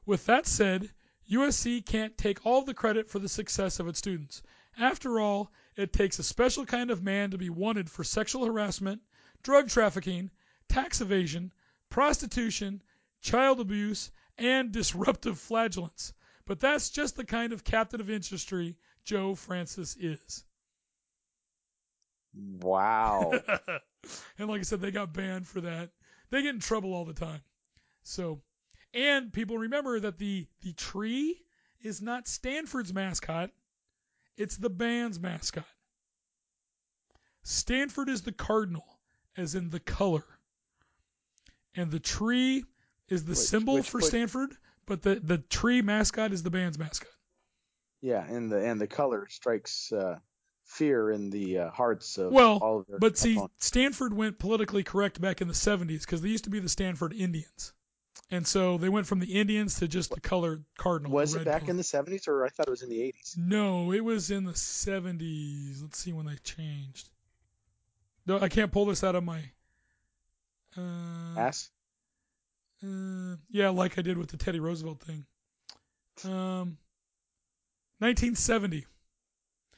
With that said, USC can't take all the credit for the success of its students. After all, it takes a special kind of man to be wanted for sexual harassment, drug trafficking, tax evasion, prostitution, child abuse, and disruptive flagellance. But that's just the kind of captain of industry Joe Francis is. Wow. and like I said, they got banned for that. They get in trouble all the time. So, and people remember that the the tree is not Stanford's mascot; it's the band's mascot. Stanford is the cardinal, as in the color, and the tree is the Which- symbol which for put- Stanford, but the the tree mascot is the band's mascot. yeah, and the and the color strikes uh, fear in the uh, hearts of Well, all of their but see, opponents. Stanford went politically correct back in the 70s because they used to be the Stanford Indians. And so they went from the Indians to just the color cardinal. Was it back color. in the 70s or I thought it was in the 80s? No, it was in the 70s. Let's see when they changed. No, I can't pull this out of my. Uh, Ass? Uh, yeah, like I did with the Teddy Roosevelt thing. Um, 1970.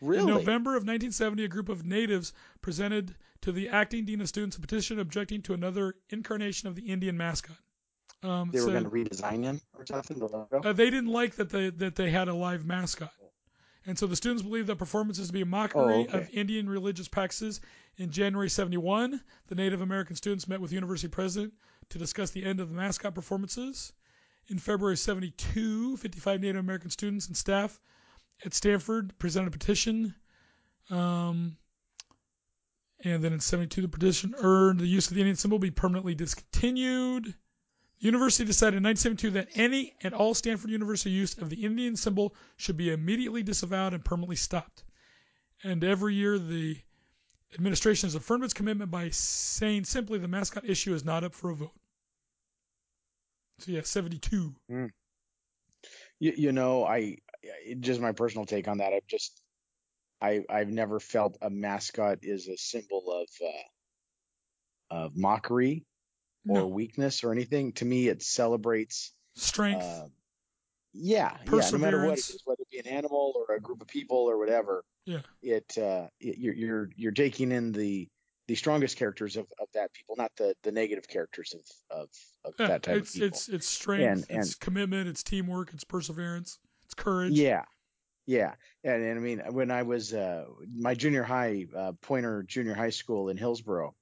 Really? In November of 1970, a group of natives presented to the acting dean of students a petition objecting to another incarnation of the Indian mascot. Um, They were said- going to redesign him or something? The logo? uh, they didn't like that they that they had a live mascot, and so the students believed that performances to be a mockery Oh, okay. of Indian religious practices. In January '71, the Native American students met with the university president to discuss the end of the mascot performances. In February '72, 55 Native American students and staff at Stanford presented a petition. Um, and then in 72, the petition urged the use of the Indian symbol be permanently discontinued. The university decided in 1972 that any and all Stanford University use of the Indian symbol should be immediately disavowed and permanently stopped. And every year, the administration has affirmed its commitment by saying simply the mascot issue is not up for a vote. So yeah, 72. You, you know, I just my personal take on that. I've just I I've never felt a mascot is a symbol of uh, of mockery or No, weakness or anything. To me, it celebrates. strength. Uh, yeah, yeah. No matter what it is, whether it be an animal or a group of people or whatever. Yeah. It, uh, it you're you're you're taking in the the strongest characters of, of that people, not the the negative characters of of, of Yeah, that type it's of people. it's it's strength, And- it's commitment, it's teamwork, it's perseverance, it's courage. Yeah, yeah, and, and I mean when I was uh, my junior high uh, Poynter Junior High School in Hillsboro,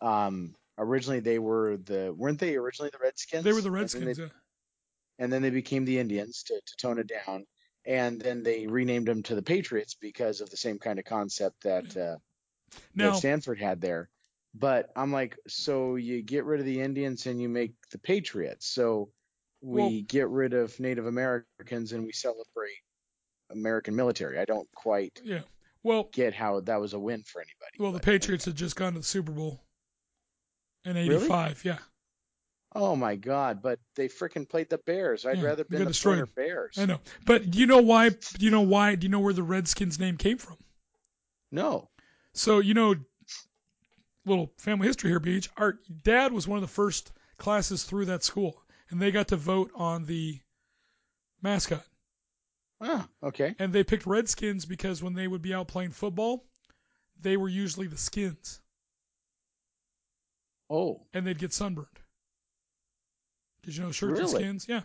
um, originally they were the weren't they originally the Redskins? They were the And then Redskins. they- yeah. and then they became the Indians to, to tone it down, and then they renamed them to the Patriots because of the same kind of concept that uh, Now, that Stanford had there. But I'm like, so you get rid of the Indians and you make the Patriots. So we Well- get rid of Native Americans and we celebrate American military. I don't quite yeah. Well, get how that was a win for anybody. well, the Patriots had just gone to the Super Bowl in Really? '85. Yeah, Oh my God! But they freaking played the Bears. I'd Yeah, rather been the destroyed. Bears. I know. But do you know why? Do you know why? Do you know where the Redskins name came from? No. So you know, little family history here, Beej. Our dad was one of the first classes through that school, and they got to vote on the mascot. Ah, okay. And they picked Redskins because when they would be out playing football, they were usually the skins, Oh, and they'd get sunburned. Did you know shirts and skins? Yeah,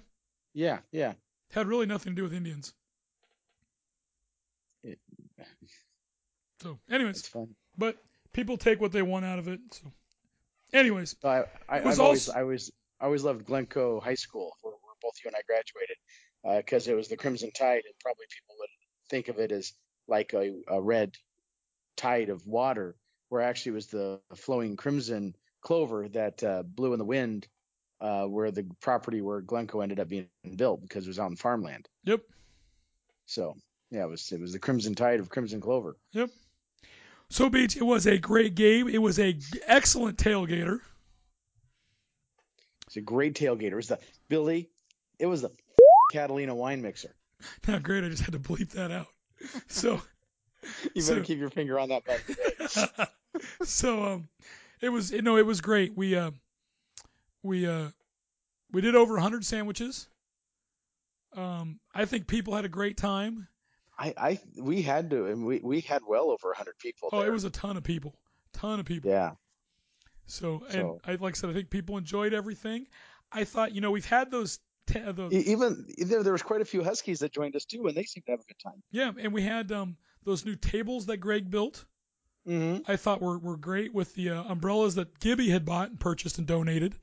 yeah, yeah. had really nothing to do with Indians. It- So, anyways, It's fun. but people take what they want out of it. So, anyways, So I, I, was always, also- I was, I always loved Glencoe High School, where, where both you and I graduated, because it was the Crimson Tide, and probably people would think of it as like a, a red tide of water, where actually it was the flowing crimson clover that uh, blew in the wind, uh, where the property where Glencoe ended up being built because it was on farmland. yep, So yeah, it was, it was the Crimson Tide of Crimson Clover. yep. So, Beej, it was a great game. It was a excellent tailgater. It's a great tailgater. It was the Billy. It was the Catalina wine mixer. Not great. I just had to bleep that out. So, You So- better keep your finger on that button. so um, it was you know it was great. We uh, we uh, we did over 100 sandwiches. Um, I think people had a great time. I, I, we had to, and we, we had well over hundred people. Oh, there. it was a ton of people, ton of people. Yeah. So and So- I like I said, I think people enjoyed everything. I thought you know we've had those. The, E- Even there, there was quite a few Huskies that joined us too, and they seemed to have a good time. yeah, and we had um, those new tables that Greg built. Mm-hmm. I thought were, were great with the uh, umbrellas that Gibby had bought and purchased and donated.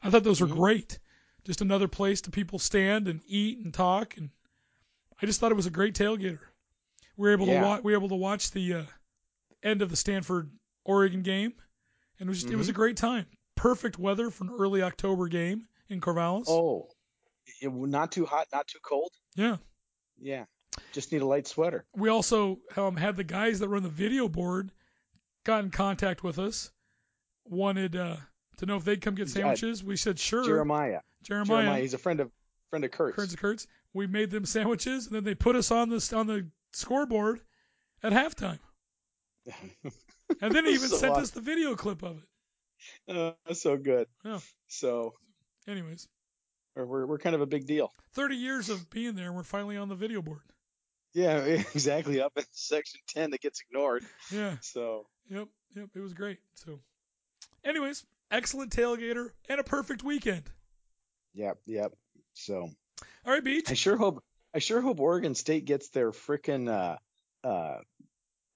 I thought those were Mhm. great. Just another place to people stand and eat and talk, and I just thought it was a great tailgater. We were able Yeah. to watch. We were able to watch the uh, end of the Stanford Oregon game, and it was just, it was a Mm-hmm. great time. Perfect weather for an early October game in Corvallis. Oh, it, not too hot, not too cold. Yeah, Yeah. Just need a light sweater. We also um, had the guys that run the video board got in contact with us, wanted uh, to know if they'd come get Yeah. sandwiches. We said sure. Jeremiah. Jeremiah, Jeremiah. He's a friend of friend of Kurt's. Kurtz and Kurtz. We made them sandwiches, and then they put us on the on the scoreboard at halftime. And then he even So sent us the video clip of it. Uh, that's so good. Yeah. So Anyways, we're, we're kind of a big deal. 30 years of being there, and we're finally on the video board. Yeah, exactly. Up in section ten that gets ignored. Yeah. So Yep. Yep. It was great. So, anyways, excellent tailgater and a perfect weekend. yep, yep. So All right, Beej. I sure hope I sure hope Oregon State gets their frickin' uh, uh,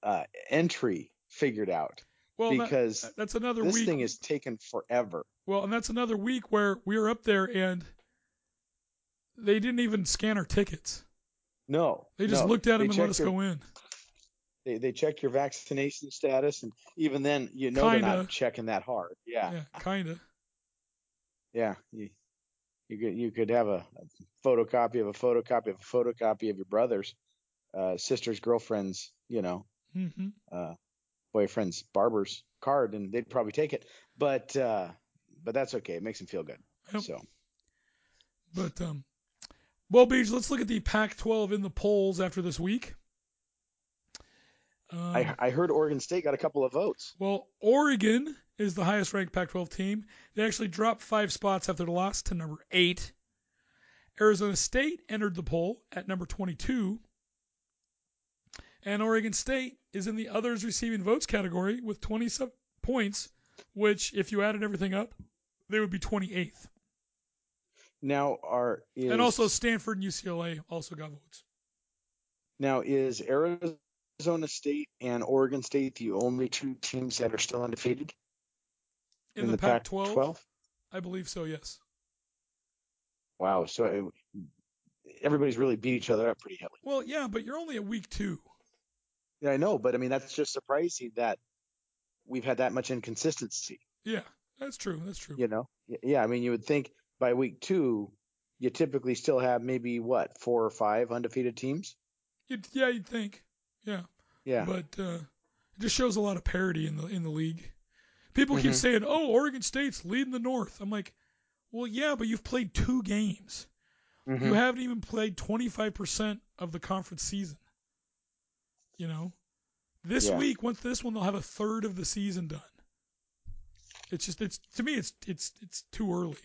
uh, entry figured out Well, that- because that's another this week. thing is taken forever. Well, and that's another week where we were up there and they didn't even scan our tickets. No, They just no. looked at them They and let us your- go in. They they check your vaccination status, and even then, you know they're not checking that hard. Yeah, Yeah, kinda. yeah. You, you could you could have a, a photocopy of a photocopy of a photocopy of your brother's, uh, sister's girlfriend's, you know, hmm uh, boyfriend's barber's card, and they'd probably take it. But uh, but that's okay. It makes them feel good. Yep. So But um, well, Beej, let's look at the Pac-12 in the polls after this week. Um, I I heard Oregon State got a couple of votes. Well, Oregon is the highest ranked Pac 12 team. They actually dropped five spots after the loss to number eight. Arizona State entered the poll at number 22. And Oregon State is in the others receiving votes category with 27 points, which, if you added everything up, they would be 28th. Now are is And also Stanford and UCLA also got votes. now is Arizona State and Oregon State the only two teams that are still undefeated In, the, Pac 12, I believe so, yes. Wow. So uh, everybody's really beat each other up pretty heavily. Well, yeah, but you're only at week two. Yeah, I know, but I mean that's just surprising that we've had that much inconsistency. Yeah, that's true. That's true. You know? Yeah, I mean you would think by week two you typically still have maybe what four or five undefeated teams. You'd, yeah, you'd think. Yeah. Yeah. But uh, it just shows a lot of parity in the in the league. People keep Mhm. saying, "Oh, Oregon State's leading the North." I'm like, "Well, yeah, but you've played two games. Mhm. You haven't even played 25% of the conference season. You know, this Yeah. week, once this one, they'll have a third of the season done. It's just, it's to me, it's it's it's too early.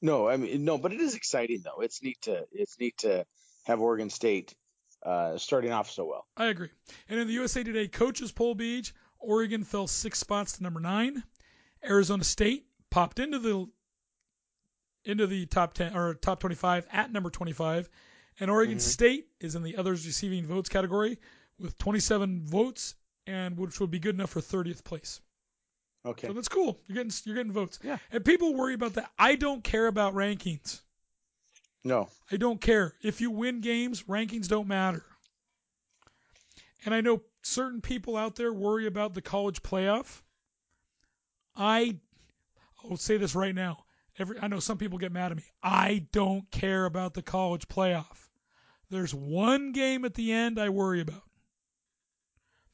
No, I mean no, but it is exciting though. It's neat to it's neat to have Oregon State uh, starting off so well. I agree. And in the USA Today coaches poll, Beej, Oregon fell six spots to number nine. Arizona State popped into the into the top ten or top 25 at number 25, and Oregon Mhm. State is in the others receiving votes category with 27 votes, and which would be good enough for 30th place. Okay. So that's cool. You're getting you're getting votes. Yeah. And people worry about that. I don't care about rankings. No. I don't care. If you win games, rankings don't matter. And I know certain people out there worry about the college playoff. I I'll say this right now. Every I know some people get mad at me. I don't care about the college playoff. There's one game at the end I worry about.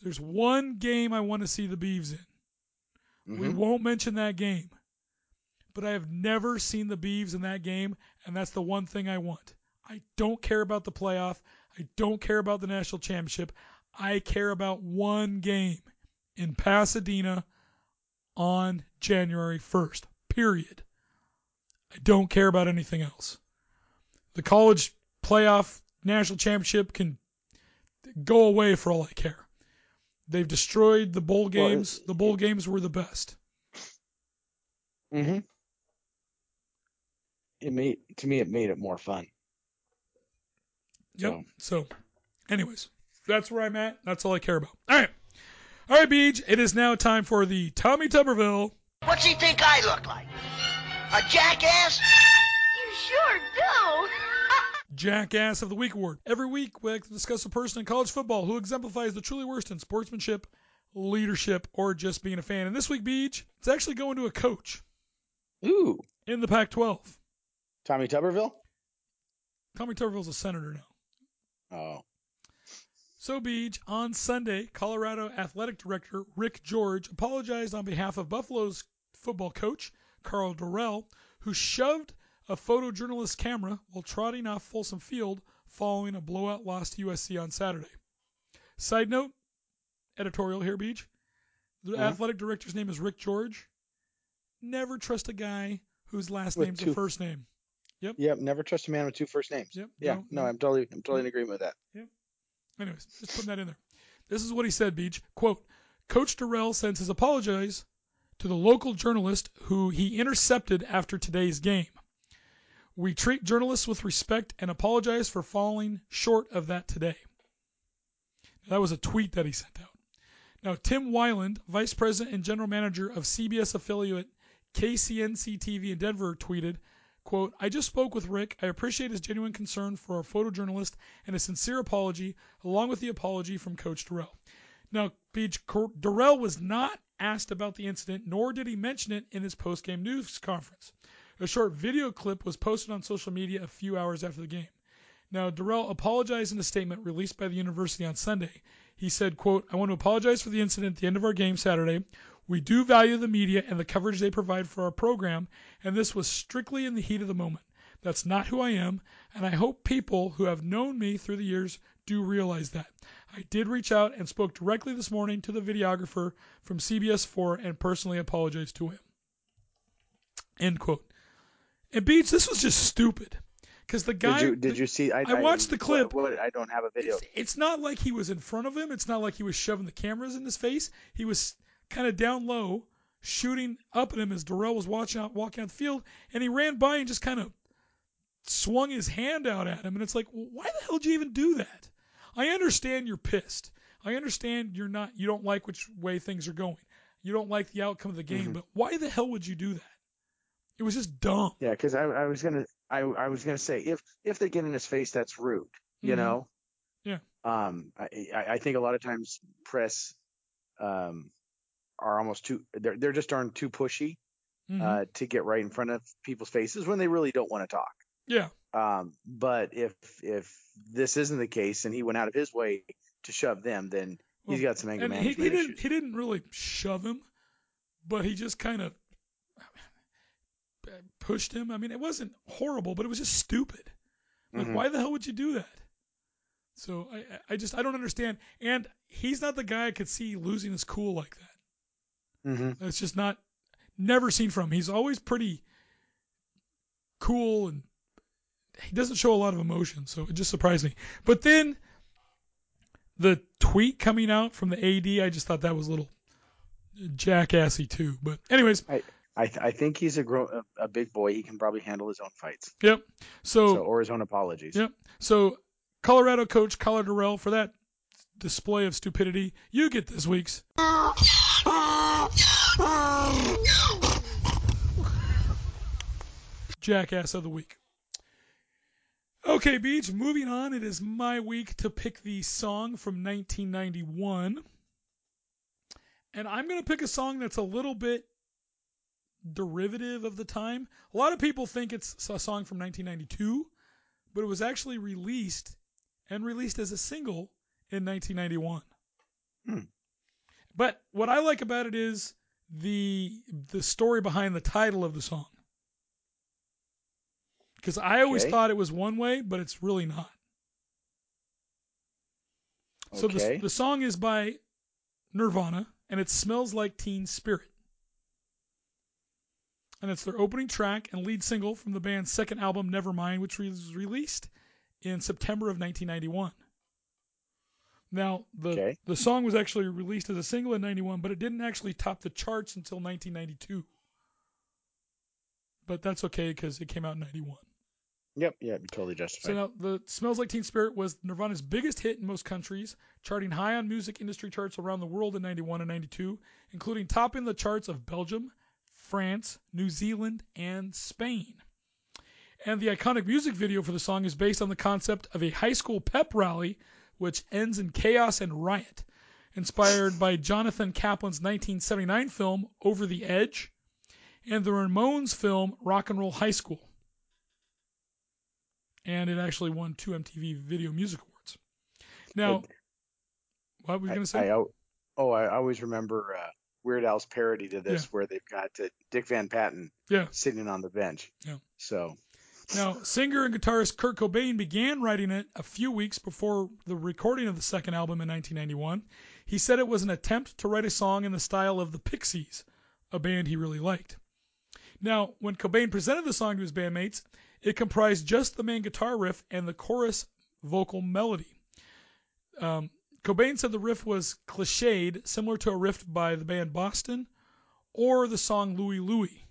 There's one game I want to see the Beavs in. We Mhm. won't mention that game. But I have never seen the Beavs in that game, and that's the one thing I want. I don't care about the playoff. I don't care about the national championship. I care about one game in Pasadena on January 1st. Period. I don't care about anything else. The college playoff national championship can go away for all I care. They've destroyed the bowl Well, games. the bowl games were the best. Mm-hmm. It made to me it made it more fun. Yep. So, anyways, that's where I'm at. That's all I care about. All right. All right, Beej. It is now time for the Tommy Tuberville. What's he think I look like? A jackass? You sure do. Jackass of the Week award. Every week, we like to discuss a person in college football who exemplifies the truly worst in sportsmanship, leadership, or just being a fan. And this week, Beej, it's actually going to a coach Ooh, in the Pac 12. Tommy Tuberville. Tommy Tuberville's a senator now. Oh. So, Beej, on Sunday, Colorado Athletic Director Rick George apologized on behalf of Buffalo's football coach, Karl Dorrell, who shoved a photojournalist's camera while trotting off Folsom Field following a blowout loss to USC on Saturday. Side note, editorial here, Beej. The Mhm. athletic director's name is Rick George. Never trust a guy whose last With name's two- a first name. Yep. Yep. Never trust a man with two first names. Yep. Yeah. no, No, I'm totally, I'm totally in agreement with that. Anyways, just putting that in there. This is what he said, Beej. Quote, Coach Dorrell sends his apologies to the local journalist who he intercepted after today's game. We treat journalists with respect and apologize for falling short of that today. That was a tweet that he sent out. Now, Tim Wieland, Vice President and General Manager of CBS affiliate KCNC TV in Denver, tweeted, quote, I just spoke with Rick. I appreciate his genuine concern for our photojournalist and a sincere apology, along with the apology from Coach Dorrell. Now, Beej, Cor- Dorrell was not asked about the incident, nor did he mention it in his post-game news conference. A short video clip was posted on social media a few hours after the game. Now, Dorrell apologized in a statement released by the university on Sunday. He said, quote, I want to apologize for the incident at the end of our game Saturday. We do value the media and the coverage they provide for our program, and this was strictly in the heat of the moment. That's not who I am, and I hope people who have known me through the years do realize that. I did reach out and spoke directly this morning to the videographer from CBS 4 and personally apologized to him. End quote. And Beej, this was just stupid. Because the guy. did you, did you see? I, I watched the clip. What, what, I don't have a video. It's, it's not like he was in front of him. It's not like he was shoving the cameras in his face. He was kind of down low, shooting up at him as Dorrell was watching out, walking out the field, and he ran by and just kind of swung his hand out at him. And it's like, why the hell did you even do that? I understand you're pissed. I understand you're not. You don't like which way things are going. You don't like the outcome of the game. Mhm. But why the hell would you do that? It was just dumb. Yeah, because I, I was gonna, I, I was gonna say if if they get in his face, that's rude. You Mhm. know. Yeah. Um, I, I I think a lot of times press, um, are almost too. They're they're just aren't too pushy, Mhm. uh, to get right in front of people's faces when they really don't want to talk. yeah. Um, but if if this isn't the case and he went out of his way to shove them, then he's got some anger and he, management he Didn't, he didn't really shove him, but he just kind of pushed him. I mean, it wasn't horrible, but it was just stupid. Like, Mhm. why the hell would you do that? So I- I just I don't understand. And he's not the guy I could see losing his cool like that. Mhm. That's just not never seen from him. He's always pretty cool and he doesn't show a lot of emotion, so it just surprised me. But then the tweet coming out from the AD, I just thought that was a little jackassy too. But anyways, I th- I think he's a grown a, big boy. He can probably handle his own fights, yep. so, So, or his own apologies. yep. So Colorado coach Colin Dorrell for that display of stupidity, you get this week's Jackass of the Week. Okay, Beej, moving on. It is my week to pick the song from 1991. And I'm going to pick a song that's a little bit derivative of the time. A lot of people think it's a song from 1992, but it was actually released and released as a single in 1991. Hmm. But what I like about it is the the story behind the title of the song. Because I always Okay. thought it was one way, but it's really not. So the, the song is by Nirvana, and it smells like Teen Spirit. And it's their opening track and lead single from the band's second album, Nevermind, which was released in September of 1991. Now, the Okay. the song was actually released as a single in 91, but it didn't actually top the charts until 1992. But that's okay because it came out in 91. Yep. Yeah. Totally justified. So now, the "Smells Like Teen Spirit" was Nirvana's biggest hit in most countries, charting high on music industry charts around the world in '91 and '92, including topping the charts of Belgium, France, New Zealand, and Spain. And the iconic music video for the song is based on the concept of a high school pep rally, which ends in chaos and riot, inspired by Jonathan Kaplan's 1979 film Over the Edge, and the Ramones film Rock and Roll High School and it actually won two MTV Video Music Awards. Now, what were you gonna say? I oh, I always remember uh, Weird Al's parody to this, Yeah. where they've got uh, Dick Van Patten yeah. sitting on the bench. Yeah. So Now, singer and guitarist Kurt Cobain began writing it a few weeks before the recording of the second album in 1991. He said it was an attempt to write a song in the style of the Pixies, a band he really liked. Now, when Cobain presented the song to his bandmates, it comprised just the main guitar riff and the chorus vocal melody. Um, Cobain said the riff was cliched, similar to a riff by the band Boston or the song Louie Louie.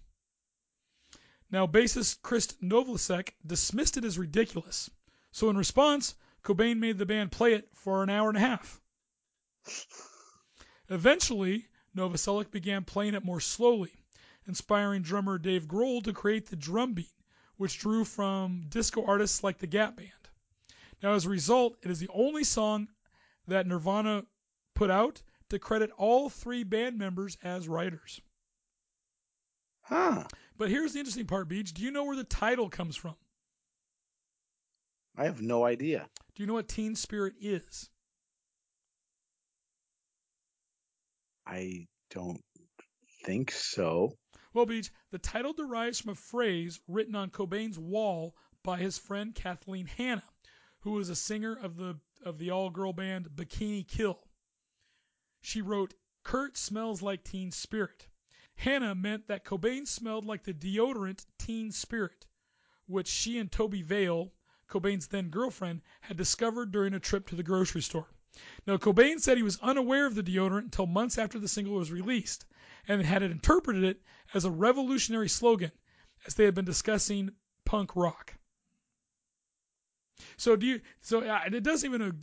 Now, bassist Chris Novoselic dismissed it as ridiculous. So, in response, Cobain made the band play it for an hour and a half. Eventually, Novoselic began playing it more slowly, inspiring drummer Dave Grohl to create the drum beat, which drew from disco artists like the Gap Band. Now, as a result, it is the only song that Nirvana put out to credit all three band members as writers. huh? But here's the interesting part, Beej. Do you know where the title comes from? I have no idea. Do you know what Teen Spirit is? I don't think so. Well, Beej, the title derives from a phrase written on Cobain's wall by his friend Kathleen Hanna, who was a singer of the of the all-girl band Bikini Kill. She wrote, "Kurt smells like Teen Spirit." Hanna meant that Cobain smelled like the deodorant Teen Spirit, which she and Tobi Vail, Cobain's then girlfriend, had discovered during a trip to the grocery store. Now, Cobain said he was unaware of the deodorant until months after the single was released, and had interpreted it as a revolutionary slogan, as they had been discussing punk rock. So do you? So uh, it doesn't even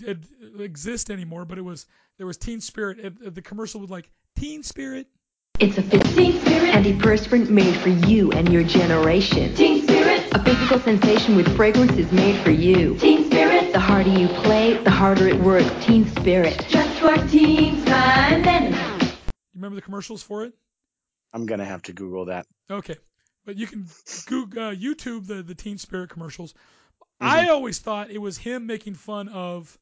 exist anymore. But it was there was Teen Spirit. It, it- the commercial was like Teen Spirit. It's a Teen Spirit antiperspirant made for you and your generation. Teen Spirit, a physical sensation with fragrance is made for you. Teen Spirit, the harder you play, the harder it works. Teen Spirit, just what teens find and You remember the commercials for it? I'm gonna have to Google that. Okay, but you can Google, uh, YouTube the the Teen Spirit commercials. I always thought it was him making fun of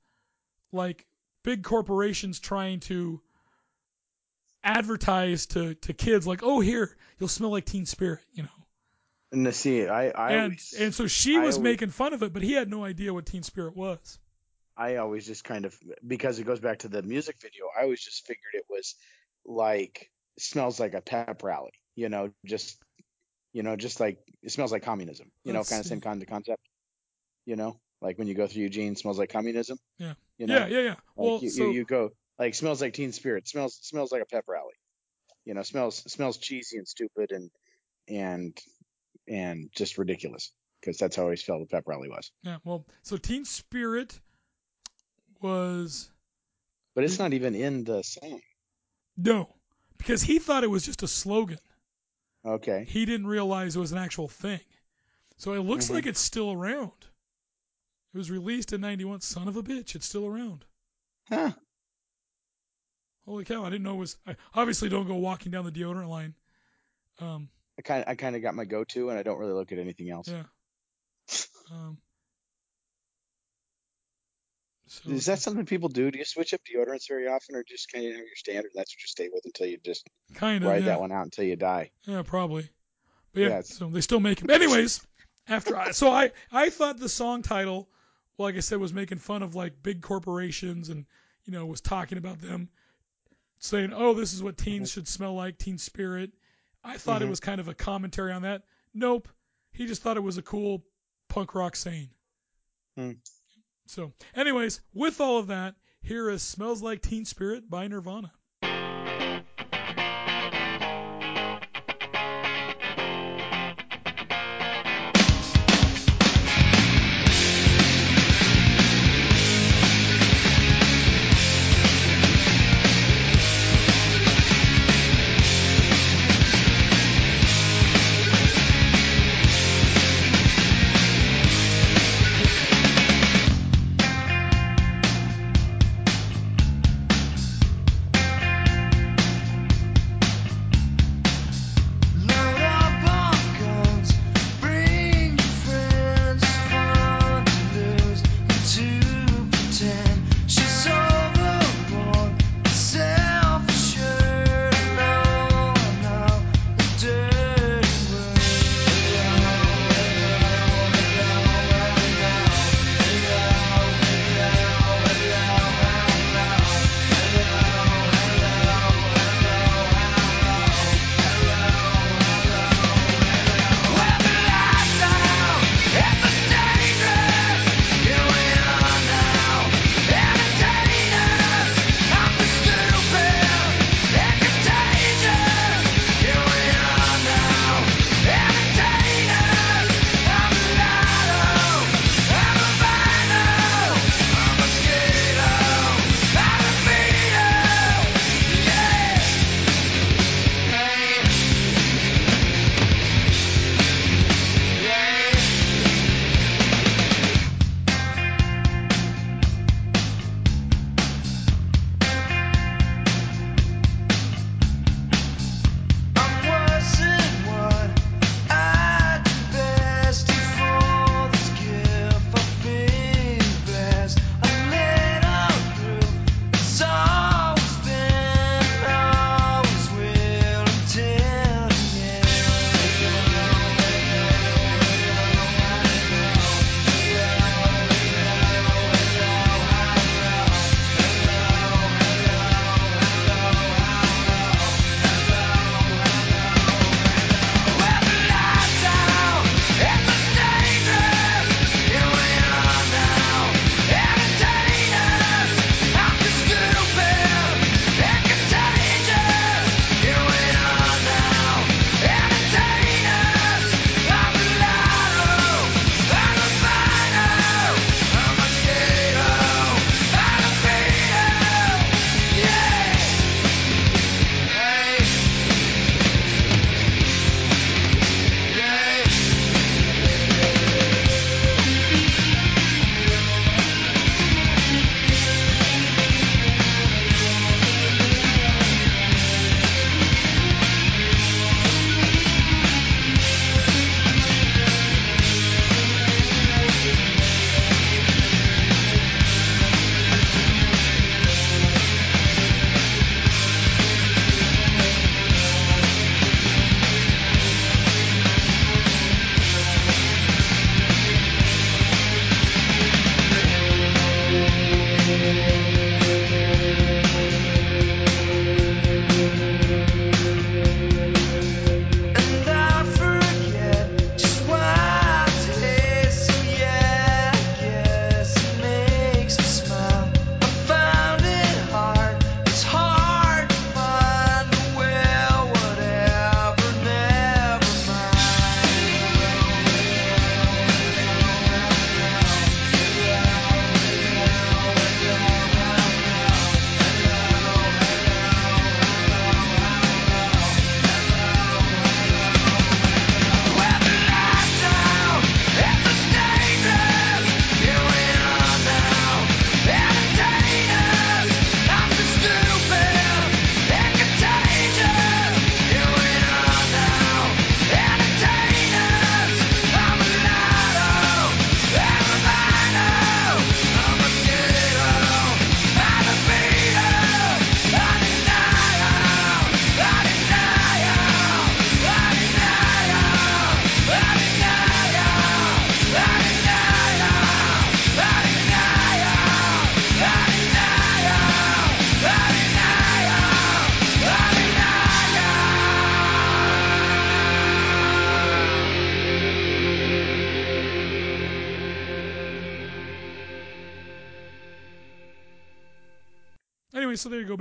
like big corporations trying to advertise to to kids like, oh here you'll smell like Teen Spirit, you know. And to see, I I and always, and so she was always- making fun of it, but he had no idea what Teen Spirit was. I always just kind of because it goes back to the music video. I always just figured it was like smells like a pep rally, you know, just you know, just like it smells like communism, you know, Let's kind of same kind of concept, you know, like when you go through Eugene, smells like communism. Yeah. You know, yeah, yeah, yeah. like Well, you, so you you go like smells like Teen Spirit, smells smells like a pep rally, you know, smells smells cheesy and stupid and and and just ridiculous because that's how I always felt the pep rally was. yeah, well, so Teen Spirit was But it's not even in the song. no, because he thought it was just a slogan. Okay. He didn't realize it was an actual thing. So it looks Mhm. like it's still around. It was released in '91. Son of a bitch, it's still around. Huh. Holy cow! I didn't know it was. I obviously don't go walking down the deodorant line. Um, I kind I kind of got my go-to, and I don't really look at anything else. yeah. Um, so Is that something people do? Do you switch up deodorants very often, or just kind of have your standard? That's what you stay with until you just kind of ride yeah. that one out until you die. Yeah, probably. But yeah, Yeah, so they still make them. Anyways, after I, so I I thought the song title, well, like I said, was making fun of like big corporations and you know was talking about them, saying, oh, this is what teens should smell like, teen spirit. I thought it Mhm. was kind of a commentary on that. Nope, he just thought it was a cool punk rock saying. Hmm. So, anyways, with all of that, here is "Smells Like Teen Spirit" by Nirvana.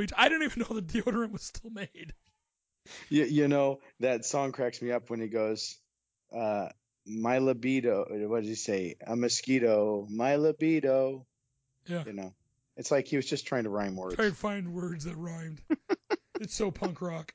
So there you go, Beej. I didn't even know the deodorant was still made. You, you know that song cracks me up when he goes, uh, "My libido." What did he say? A mosquito. My libido. Yeah. You know, it's like he was just trying to rhyme words. Try to find words that rhymed. it's so punk rock.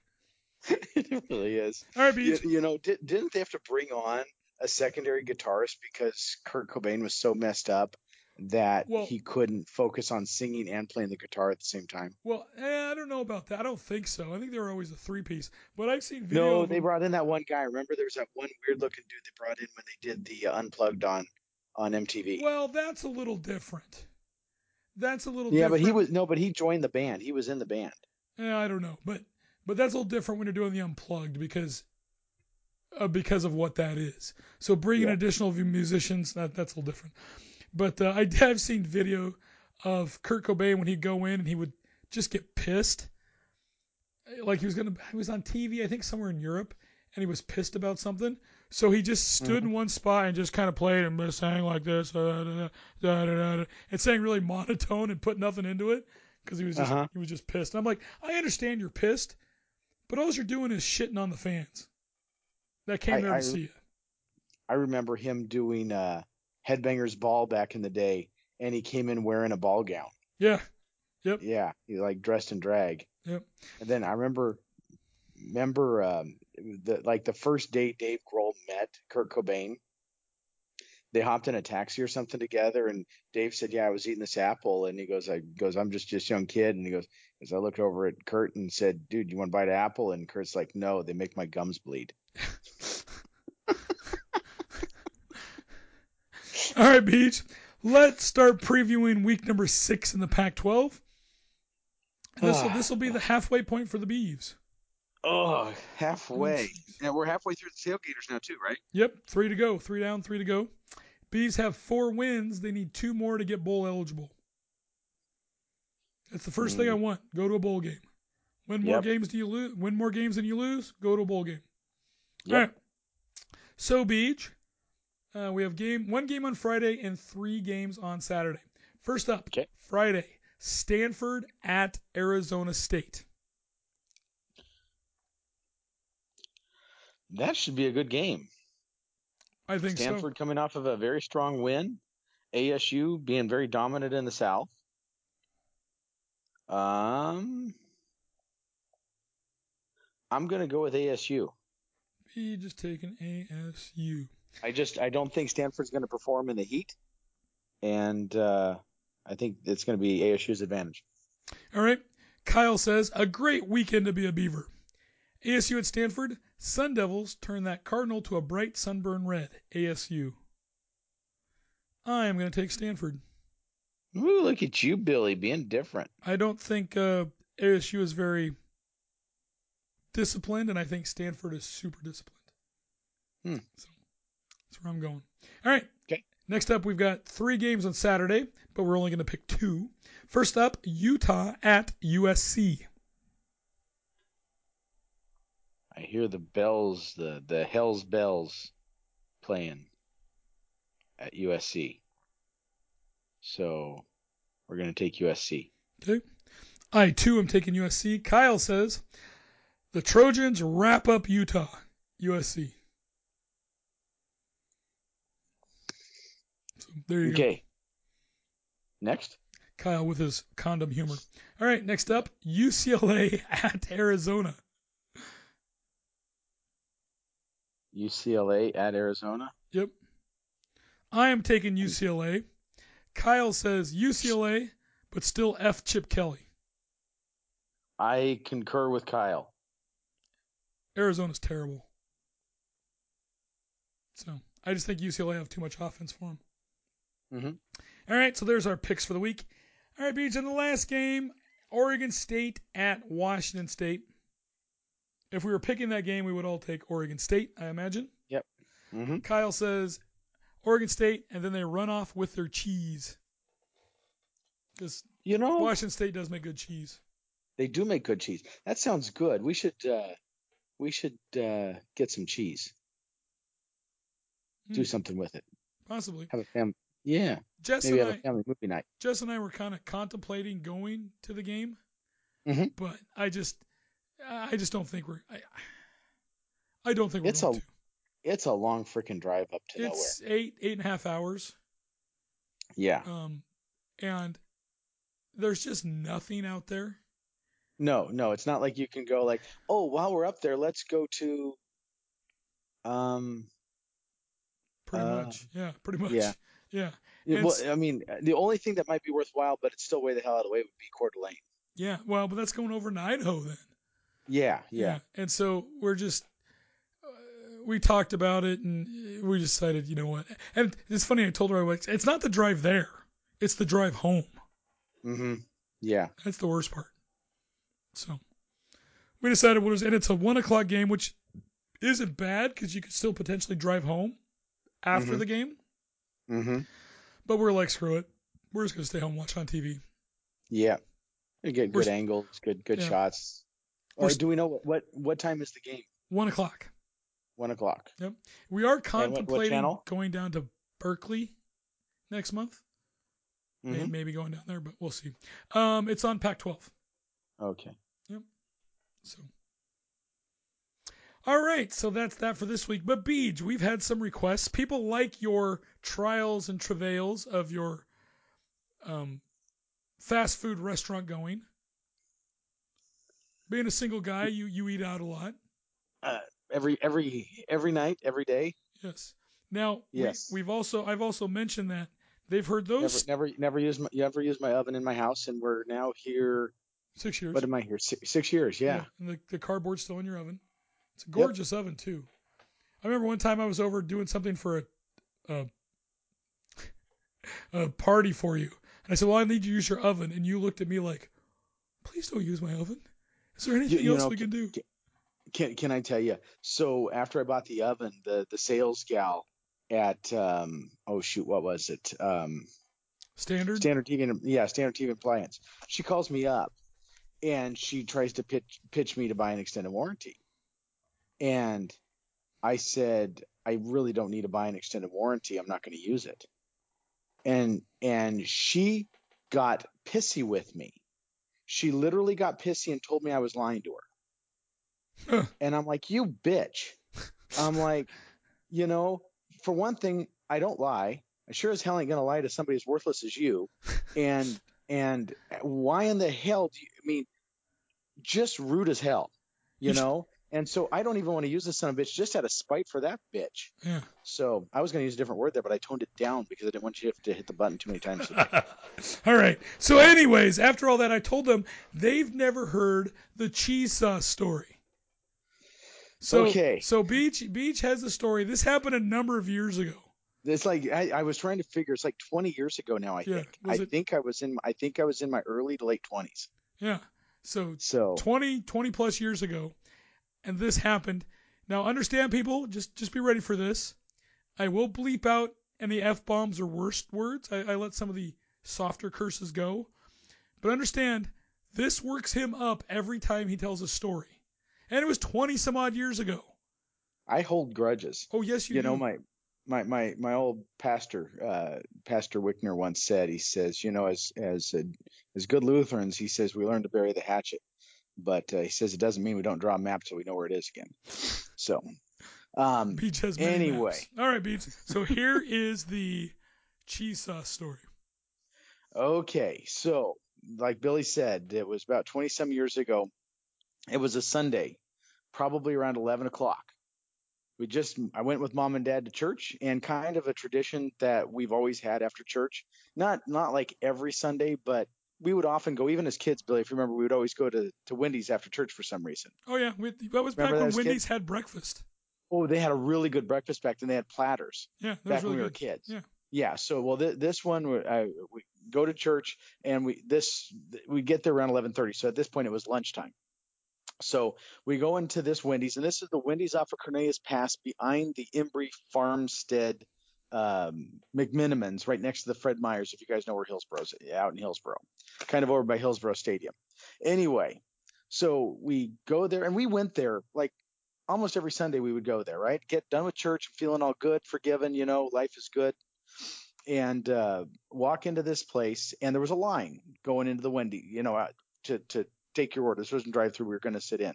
it really is. All right, You, you know, did, didn't they have to bring on a secondary guitarist because Kurt Cobain was so messed up that Well- he couldn't focus on singing and playing the guitar at the same time? Well, eh, I don't know about that. I don't think so. I think they were always a three piece. But I've seen video. No, they brought in that one guy. Remember, there was that one weird looking dude they brought in when they did the uh, unplugged on on MTV. Well, that's a little different. That's a little yeah, different. but he was no, but he joined the band. He was in the band. Yeah, I don't know, but but that's a little different when you're doing the unplugged because uh, because of what that is. So bringing Yeah. additional musicians that that's a little different. But uh, I have seen video of Kurt Cobain when he'd go in and he would just get pissed, like he was gonna he was on TV I think somewhere in Europe and he was pissed about something. So he just stood in one spot and just kind of played and sang like this, da, da, da, da, da, da, and sang really monotone and put nothing into it because he was just Uh-huh. he was just pissed. And I'm like, I understand you're pissed, but all you're doing is shitting on the fans that came I- there to I- see you. I remember him doing uh, Headbangers Ball back in the day, and he came in wearing a ball gown. Yeah, Yep. Yeah, he like dressed in drag. Yep. And then I remember, remember um, the like the first day Dave Grohl met Kurt Cobain. They hopped in a taxi or something together, and Dave said, "Yeah, I was eating this apple," and he goes, "I goes, I'm just just young kid," and he goes, as I looked over at Kurt and said, "Dude, you want to bite an apple?" And Kurt's like, "No, they make my gums bleed." All right, Beej. Let's start previewing week number six in the Pac-12. This will ah. this will be the halfway point for the Beavs. Oh, halfway. Yeah, we're halfway through the tailgaters now too, right? Yep, three to go, three down, three to go. Bees have four wins. They need two more to get bowl eligible. That's the first thing I hmm. want. Go to a bowl game. Win more Yep. games do you lose? Win more games than you lose. Go to a bowl game. Yep. All right. So Beej, uh, we have game one game on Friday and three games on Saturday. First up, Okay. Friday, Stanford at Arizona State. That should be a good game. I think so. Stanford coming off of a very strong win. ASU being very dominant in the South. Um, I'm going to go with ASU. Be just taking ASU. I just I don't think Stanford's going to perform in the heat, and uh, I think it's going to be ASU's advantage. All right. Kyle says, a great weekend to be a Beaver. ASU at Stanford, Sun Devils turn that Cardinal to a bright sunburn red. ASU. I am going to take Stanford. Ooh, look at you, Billy, being different. I don't think uh, ASU is very disciplined, and I think Stanford is super disciplined. Hmm. So that's where I'm going. All right. Okay. Next up, we've got three games on Saturday, but we're only going to pick two. First up, Utah at USC. I hear the bells, the the Hell's bells, playing at USC. So we're going to take USC. Okay. I too am taking USC. Kyle says the Trojans wrap up Utah. USC. So there you go. Next. Kyle with his condom humor. All right, next up, UCLA at Arizona. UCLA at Arizona. Yep. I am taking UCLA. Kyle says UCLA, but still F Chip Kelly. I concur with Kyle. Arizona's terrible. So I just think UCLA have too much offense for them. Mhm. All right, so there's our picks for the week. All right, Beach, in the last game, Oregon State at Washington State. If we were picking that game, we would all take Oregon State, I imagine. hmm Kyle says Oregon State, and then they run off with their cheese. Because You know, Washington State does make good cheese. they do make good cheese. That sounds good. We should uh, we should uh, get some cheese. Do Hmm. something with it. Possibly. Have a family. Yeah, Jess maybe and have I, a family movie night. Jess and I were kind of contemplating going to the game, Mhm. but I just I just don't think we're I, I don't think we're It's going a to. it's a long freaking drive up to It's eight eight and a half hours. Yeah. Um, and there's just nothing out there. No, no, it's not like you can go like, oh, while we're up there, let's go to. Um. Pretty Uh, much. Yeah, pretty much. yeah. Yeah. yeah, Well, I mean, the only thing that might be worthwhile, but it's still way the hell out of the way, would be Coeur d'Alene. Yeah. Well, but that's going over to Idaho then. Yeah, yeah. And so we're just uh, we talked about it and we decided, you know what? And it's funny. I told her I was. It's not the drive there. It's the drive home. Mm-hmm. Yeah. That's the worst part. So we decided what was, and it's a one o'clock game, which isn't bad because you could still potentially drive home after Mhm. the game. Mm-hmm. But we're like, screw it. We're just gonna stay home and watch on TV. Yeah. You get We're good angles, good good Yeah. shots. Or do we know what, what what time is the game? One o'clock. One o'clock. Yep. We are what- what contemplating going down to Berkeley next month. Mhm. Maybe going down there, but we'll see. Um, it's on Pac-12. Okay. Yep. So, all right. So that's that for this week. But Beej, we've had some requests. People like your trials and travails of your um, fast food restaurant going. Being a single guy, you you eat out a lot. Every every every night, every day. Yes. Now, Yes. we, we've also I've also mentioned that they've heard those never never use my never use my oven in my house, and we're now here. six years. What am I here? Six, six years. Yeah. And the, the cardboard's still in your oven. It's a gorgeous oven too. I remember one time I was over doing something for a, a a party for you, and I said, "Well, I need you to use your oven," and you looked at me like, "Please don't use my oven. Is there anything you else know, we can do?" Can can I tell you? So after I bought the oven, the the sales gal at um oh shoot, what was it? Um Standard. Standard TV and yeah, Standard TV Appliance. She calls me up and she tries to pitch pitch me to buy an extended warranty. And I said, I really don't need to buy an extended warranty. I'm not going to use it. And and she got pissy with me. She literally got pissy and told me I was lying to her. Huh. And I'm like, you bitch. I'm like, you know, for one thing, I don't lie. I sure as hell ain't gonna lie to somebody as worthless as you. And and why in the hell do you I mean just rude as hell, You know? And so I don't even want to use this son of a bitch just out of spite for that bitch. Yeah. So I was gonna use a different word there, but I toned it down because I didn't want you to have to hit the button too many times. all right. So, anyways, after all that, I told them they've never heard the cheese sauce story. So, Okay. So Beej Beej has a story. This happened a number of years ago. It's like I, I was trying to figure. It's like 20 years ago now. I Yeah, think. was I it- think I was in. I think I was in my early to late 20s. Yeah. So So 20, 20 plus years ago, and this happened. Now, understand, people, just just be ready for this. I will bleep out any f bombs or worst words. I, I let some of the softer curses go, but understand this works him up every time he tells a story, and it was twenty some odd years ago. I hold grudges. Oh yes, you, you know my my my my old pastor uh pastor wickner once said he says you know as as uh, as good lutherans he says we learn to bury the hatchet but uh, he says it doesn't mean we don't draw a map so we know where it is again so um Beej has many anyway. maps. All right, Beej. So here is the cheese sauce story. okay so like billy said it was about 20 some years ago it was a sunday probably around 11 o'clock we just i went with mom and dad to church and kind of a tradition that we've always had after church not not like every sunday but we would often go even as kids billy if you remember we would always go to, to wendy's after church for some reason Oh yeah, we, that was back when Wendy's kids? had breakfast. oh they had a really good breakfast back then they had platters Yeah, back really when we were good. kids Yeah. yeah so well th- this one we- I, we go to church and we this we get there around 11:30 so at this point it was lunchtime so we go into this Wendy's and this is the Wendy's off of Cornelius Pass behind the Imbrie Farmstead um, McMenamins right next to the Fred Meyers if you guys know where Hillsboro's out in Hillsboro kind of over by Hillsboro Stadium anyway so we go there and we went there like almost every Sunday we would go there right get done with church feeling all good forgiven you know life is good and uh, walk into this place, and there was a line going into the Wendy, you know, to to take your order. This wasn't drive through. We were going to sit in,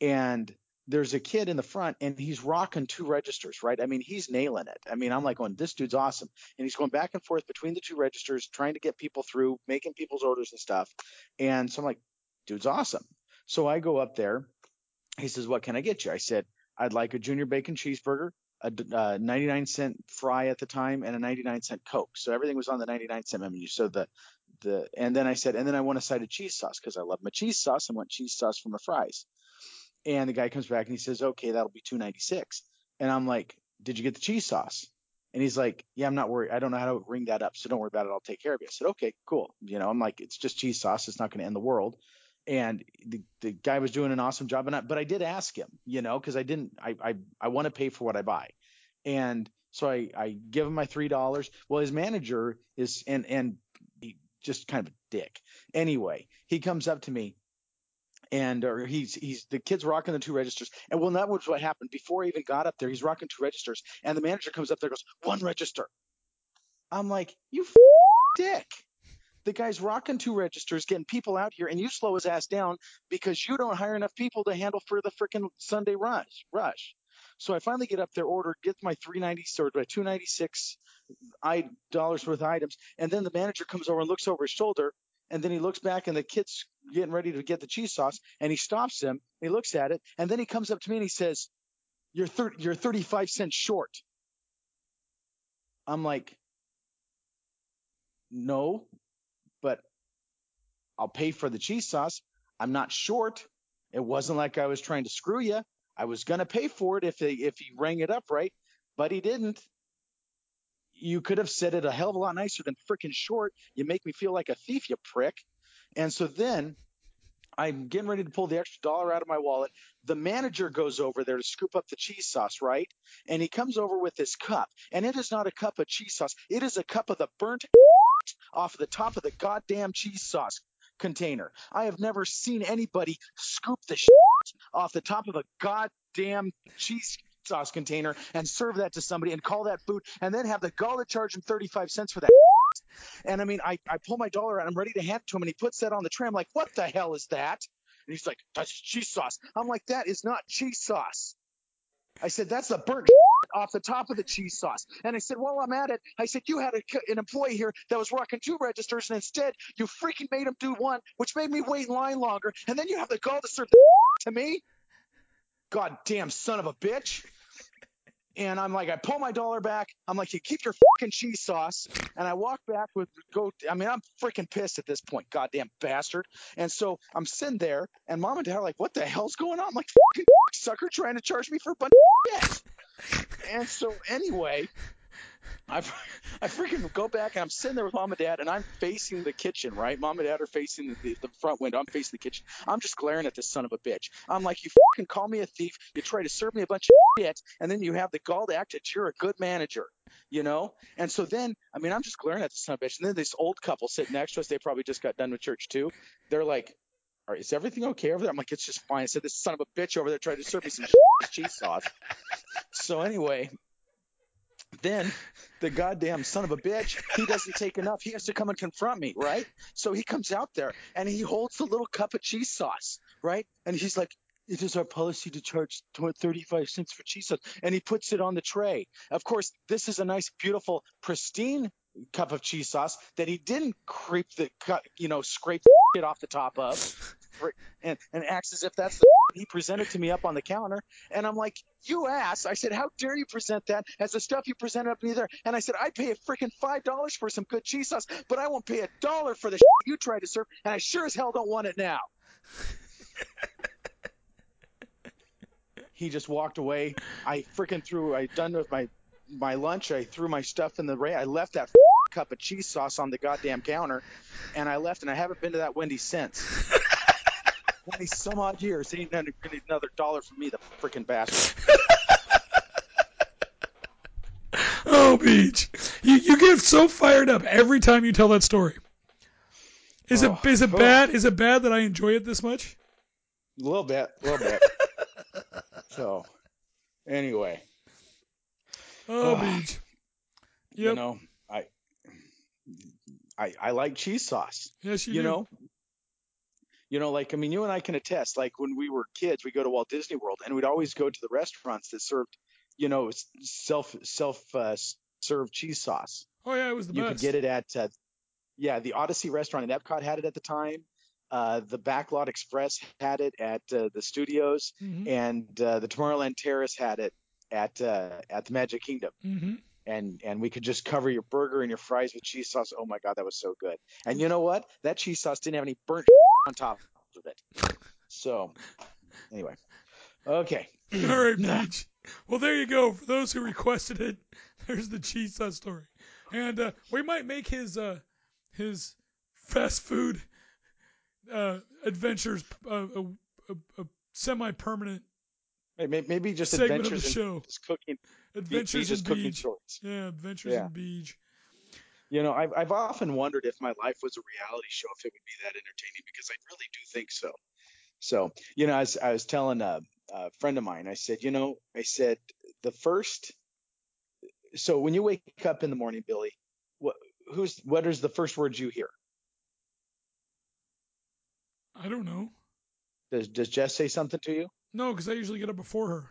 and there's a kid in the front, and he's rocking two registers, right? I mean, he's nailing it. I mean, I'm like going, this dude's awesome, and he's going back and forth between the two registers, trying to get people through, making people's orders and stuff. And so I'm like, dude's awesome. So I go up there. He says, what can I get you? I said, I'd like a junior bacon cheeseburger, a uh, 99 cent fry at the time, and a 99 cent Coke. So everything was on the 99 cent menu. So the the and then I said, and then I want a side of cheese sauce because I love my cheese sauce and want cheese sauce for my fries. And the guy comes back and he says, okay, that'll be 296. And I'm like, did you get the cheese sauce? And he's like, yeah, I'm not worried. I don't know how to ring that up, so don't worry about it. I'll take care of you. I said, okay, cool. You know, I'm like, it's just cheese sauce. It's not going to end the world. And the, the guy was doing an awesome job. And I, but I did ask him, you know, because I didn't, I, I, I want to pay for what I buy. And so I, I give him my three dollars. Well, his manager is, and and he just kind of a dick. Anyway, he comes up to me and or he's he's the kid's rocking the two registers. And well that was what happened. Before he even got up there he's rocking two registers and the manager comes up there goes one register. I'm like you f- dick. The guy's rocking two registers getting people out here and you slow his ass down because you don't hire enough people to handle for the freaking sunday rush rush. So i finally get up there order get my 390 or my 296 i dollars worth of items and then the manager comes over and looks over his shoulder and then he looks back and the kid's getting ready to get the cheese sauce and he stops him. He looks at it and then he comes up to me and he says, you're, thir- you're 35 cents short. I'm like, no, but I'll pay for the cheese sauce. I'm not short. It wasn't like I was trying to screw you. I was going to pay for it if if he rang it up right, but he didn't you could have said it a hell of a lot nicer than freaking short. You make me feel like a thief, you prick. And so then I'm getting ready to pull the extra dollar out of my wallet. The manager goes over there to scoop up the cheese sauce, right? And he comes over with this cup. And it is not a cup of cheese sauce. It is a cup of the burnt off of the top of the goddamn cheese sauce container. I have never seen anybody scoop the off the top of a goddamn cheese sauce container and serve that to somebody and call that food and then have the gall to charge him 35 cents for that. And I mean, I, I pull my dollar out, I'm ready to hand it to him, and he puts that on the tray. I'm like, what the hell is that? And he's like, that's cheese sauce. I'm like, that is not cheese sauce. I said, that's the burnt off the top of the cheese sauce. And I said, while I'm at it, I said, you had a, an employee here that was rocking two registers, and instead you freaking made him do one, which made me wait in line longer. And then you have the gall to serve the to me. God damn son of a bitch. And I'm like, I pull my dollar back. I'm like, you keep your fucking cheese sauce. And I walk back with go. I mean, I'm freaking pissed at this point, goddamn bastard. And so I'm sitting there, and mom and dad are like, what the hell's going on? I'm like, fucking sucker trying to charge me for a bunch of shit. And so anyway, I, I freaking go back and I'm sitting there with mom and dad and I'm facing the kitchen, right? Mom and dad are facing the, the front window. I'm facing the kitchen. I'm just glaring at this son of a bitch. I'm like, you fucking call me a thief. You try to serve me a bunch of shit and then you have the gall to act that you're a good manager, you know? And so then, I mean, I'm just glaring at this son of a bitch. And then this old couple sitting next to us, they probably just got done with church too. They're like, all right, is everything okay over there? I'm like, it's just fine. I said, this son of a bitch over there tried to serve me some cheese sauce. So anyway, then the goddamn son of a bitch, he doesn't take enough. He has to come and confront me, right? So he comes out there and he holds the little cup of cheese sauce, right? And he's like, it is our policy to charge 35 cents for cheese sauce. And he puts it on the tray. Of course, this is a nice, beautiful, pristine cup of cheese sauce that he didn't creep the, you know, scrape it off the top of and, and acts as if that's the he presented to me up on the counter. And I'm like, you ass. I said, how dare you present that as the stuff you presented up me there? And I said, I pay a freaking $5 for some good cheese sauce, but I won't pay a dollar for the you tried to serve. And I sure as hell don't want it now. he just walked away. I freaking threw, I done with my, my lunch. I threw my stuff in the ray. I left that cup of cheese sauce on the goddamn counter and I left and I haven't been to that Wendy's since. 20 some odd years. He ain't gonna get another dollar from me, the freaking bastard. oh, Beej. You, you get so fired up every time you tell that story. Is Oh, it is it oh. bad? Oh. Is it bad that I enjoy it this much? A little bit, a little bit. so, anyway, Oh, Oh. Beej. you know, I, I, I like cheese sauce. Yes, you, You do. know, You know, like I mean, you and I can attest. Like when we were kids, we go to Walt Disney World, and we'd always go to the restaurants that served, you know, self self uh, served cheese sauce. Oh yeah, it was the you best. could get it at, uh, yeah, the Odyssey restaurant in Epcot had it at the time. Uh, the Backlot Express had it at uh, the studios, Mhm. and uh, the Tomorrowland Terrace had it at uh, at the Magic Kingdom. hmm And and we could just cover your burger and your fries with cheese sauce. Oh my god, that was so good. And you know what? That cheese sauce didn't have any burnt on top of it. So anyway, okay. All right, Beej. Well, there you go. For those who requested it, there's the cheese sauce story, and uh, we might make his uh, his fast food uh, adventures uh, a, a, a semi-permanent Maybe, maybe just segment of adventures the in show. just cooking. Adventures just in cooking Beej. stories. Yeah, Adventures Yeah. in Beej. You know, I've I've often wondered if my life was a reality show, if it would be that entertaining, because I really do think so. So, you know, as I was telling a, a friend of mine, I said, you know, I said the first. So when you wake up in the morning, Billy, what who's what is the first words you hear? I don't know. Does does Jess say something to you? No, because I usually get up before her.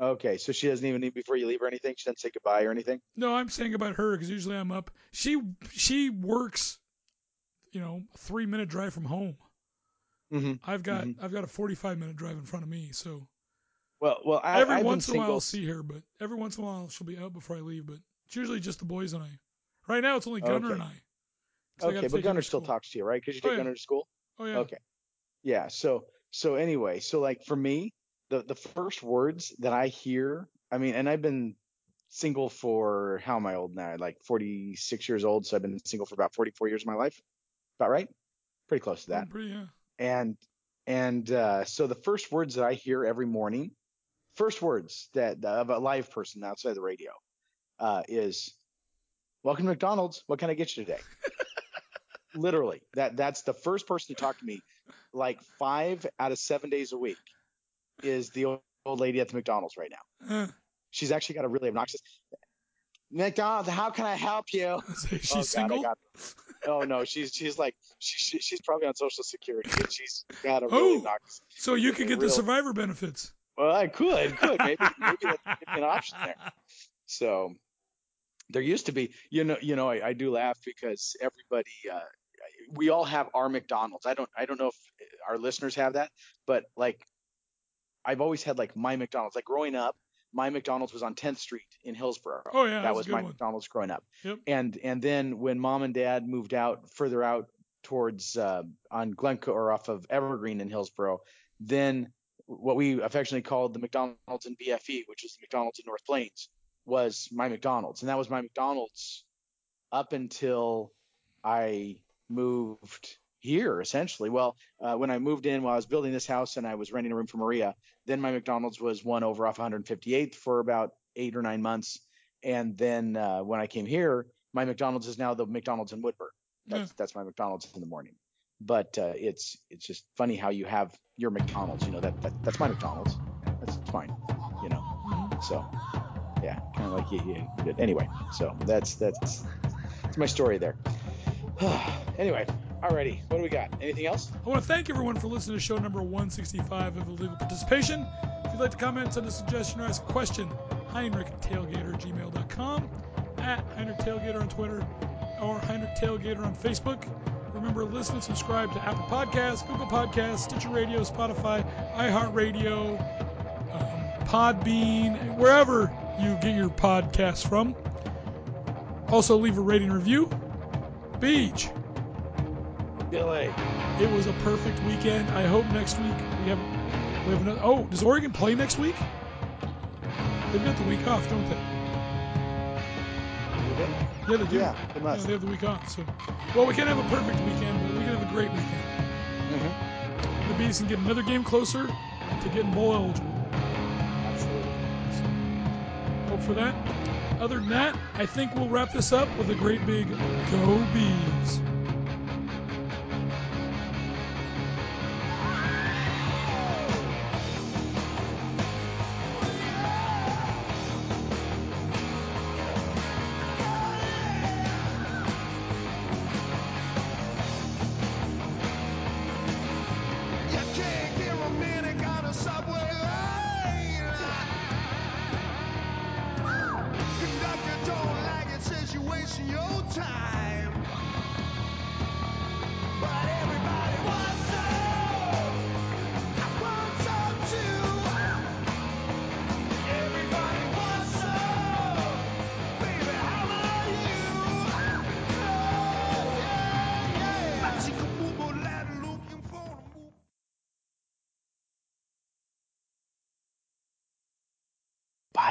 Okay, so she doesn't even need before you leave or anything. She doesn't say goodbye or anything. No, I'm saying about her because usually I'm up. She she works, you know, three minute drive from home. Mm-hmm. I've got I've got a 45 minute drive in front of me, so Well, well, I, every I've once in a while I'll see her, but every once in a while she'll be out before I leave. But it's usually just the boys and I. Right now it's only Gunner Okay. and I Okay, take but Gunner still talks to you, right? Because you Oh, take yeah. Gunner to school. Oh yeah. Okay. Yeah. So so anyway, so like for me, the the first words that I hear, I mean, and I've been single for how am I old now? Like 46 years old, so I've been single for about 44 years of my life. About right? Pretty close to that. Oh, yeah. And and uh, so the first words that I hear every morning, first words that of a live person outside the radio, uh, is "Welcome to McDonald's. What can I get you today?" Literally, that that's the first person to talk to me, like five out of seven days a week, is the old, old lady at the McDonald's right now. Uh, She's actually got a really obnoxious. McDonald's, how can I help you? she's oh, God, single. got- oh no, she's she's like she, she, she's probably on Social Security and she's got a really Oh. obnoxious. So you could get the survivor benefits. Well, I could, could maybe maybe that could be an option there. So there used to be, you know, you know, I, I do laugh because everybody, uh, we all have our McDonald's. I don't, I don't know if our listeners have that, but like, I've always had like my McDonald's. Like growing up, my McDonald's was on 10th Street in Hillsboro. Oh, yeah, that was my one. McDonald's growing up. Yep. And and then when mom and dad moved out further out towards uh, on Glencoe or off of Evergreen in Hillsboro, then what we affectionately called the McDonald's in BFE, which is the McDonald's in North Plains, was my McDonald's, and that was my McDonald's up until I moved here, essentially. Well, uh, when I moved in, while I was building this house and I was renting a room for Maria, then my McDonald's was one over off 158th for about eight or nine months, and then uh, when I came here, my McDonald's is now the McDonald's in Woodburn. That's that's my McDonald's in the morning. But uh, it's it's just funny how you have your McDonald's. You know that, that that's my McDonald's. That's fine. You know. So yeah, kind of like you, you, you did. Anyway, so that's that's that's my story there. anyway, alrighty. What do we got? Anything else? I want to thank everyone for listening to show number 165 of Illegal Participation. If you'd like to comment, send a suggestion, or ask a question, HeinrichTailgater at gmail.com, at Heinrich Tailgater on Twitter, or HeinrichTailgater on Facebook. Remember, listen and subscribe to Apple Podcasts, Google Podcasts, Stitcher Radio, Spotify, iHeartRadio, um, Podbean, wherever you get your podcasts from. Also, leave a rating review. Beej. It was a perfect weekend. I hope next week we have we have another. Oh, does Oregon play next week? They've got the week off, don't they? Yeah, they do. Yeah, they must. Yeah, they have the week off. So, well, we can't have a perfect weekend, but we can have a great weekend. Mm-hmm. The Bees can get another game closer to getting bowl eligible. Absolutely. Hope for that. Other than that, I think we'll wrap this up with a great big Go Bees.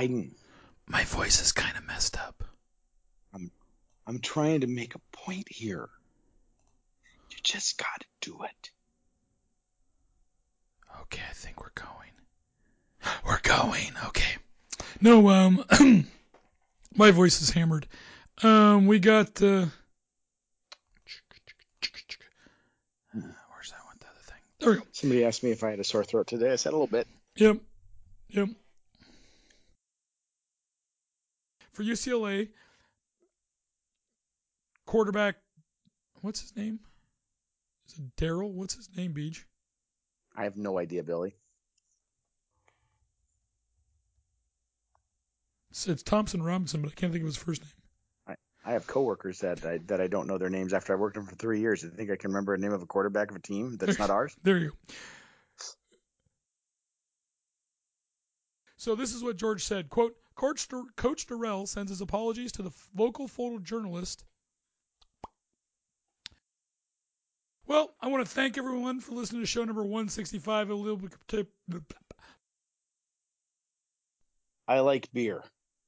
Biden. My voice is kind of messed up. I'm trying to make a point here. You just got to do it. Okay, I think we're going. We're going. Okay. No, um, my voice is hammered. Um, we got. Uh, where's that one? The other thing. There we go. Somebody asked me if I had a sore throat today. I said a little bit. Yep. Yep. For UCLA, quarterback, what's his name? Is it Daryl? What's his name, Beej? I have no idea, Billy. It's, it's Thompson Robinson, but I can't think of his first name. I have coworkers that I, that I don't know their names after I worked with them for three years. I think I can remember a name of a quarterback of a team that's not ours. There you go. So this is what George said. Quote, Coach, Dur- Coach Dorrell sends his apologies to the local photojournalist. Well, I want to thank everyone for listening to show number 165. A little bit. I like beer.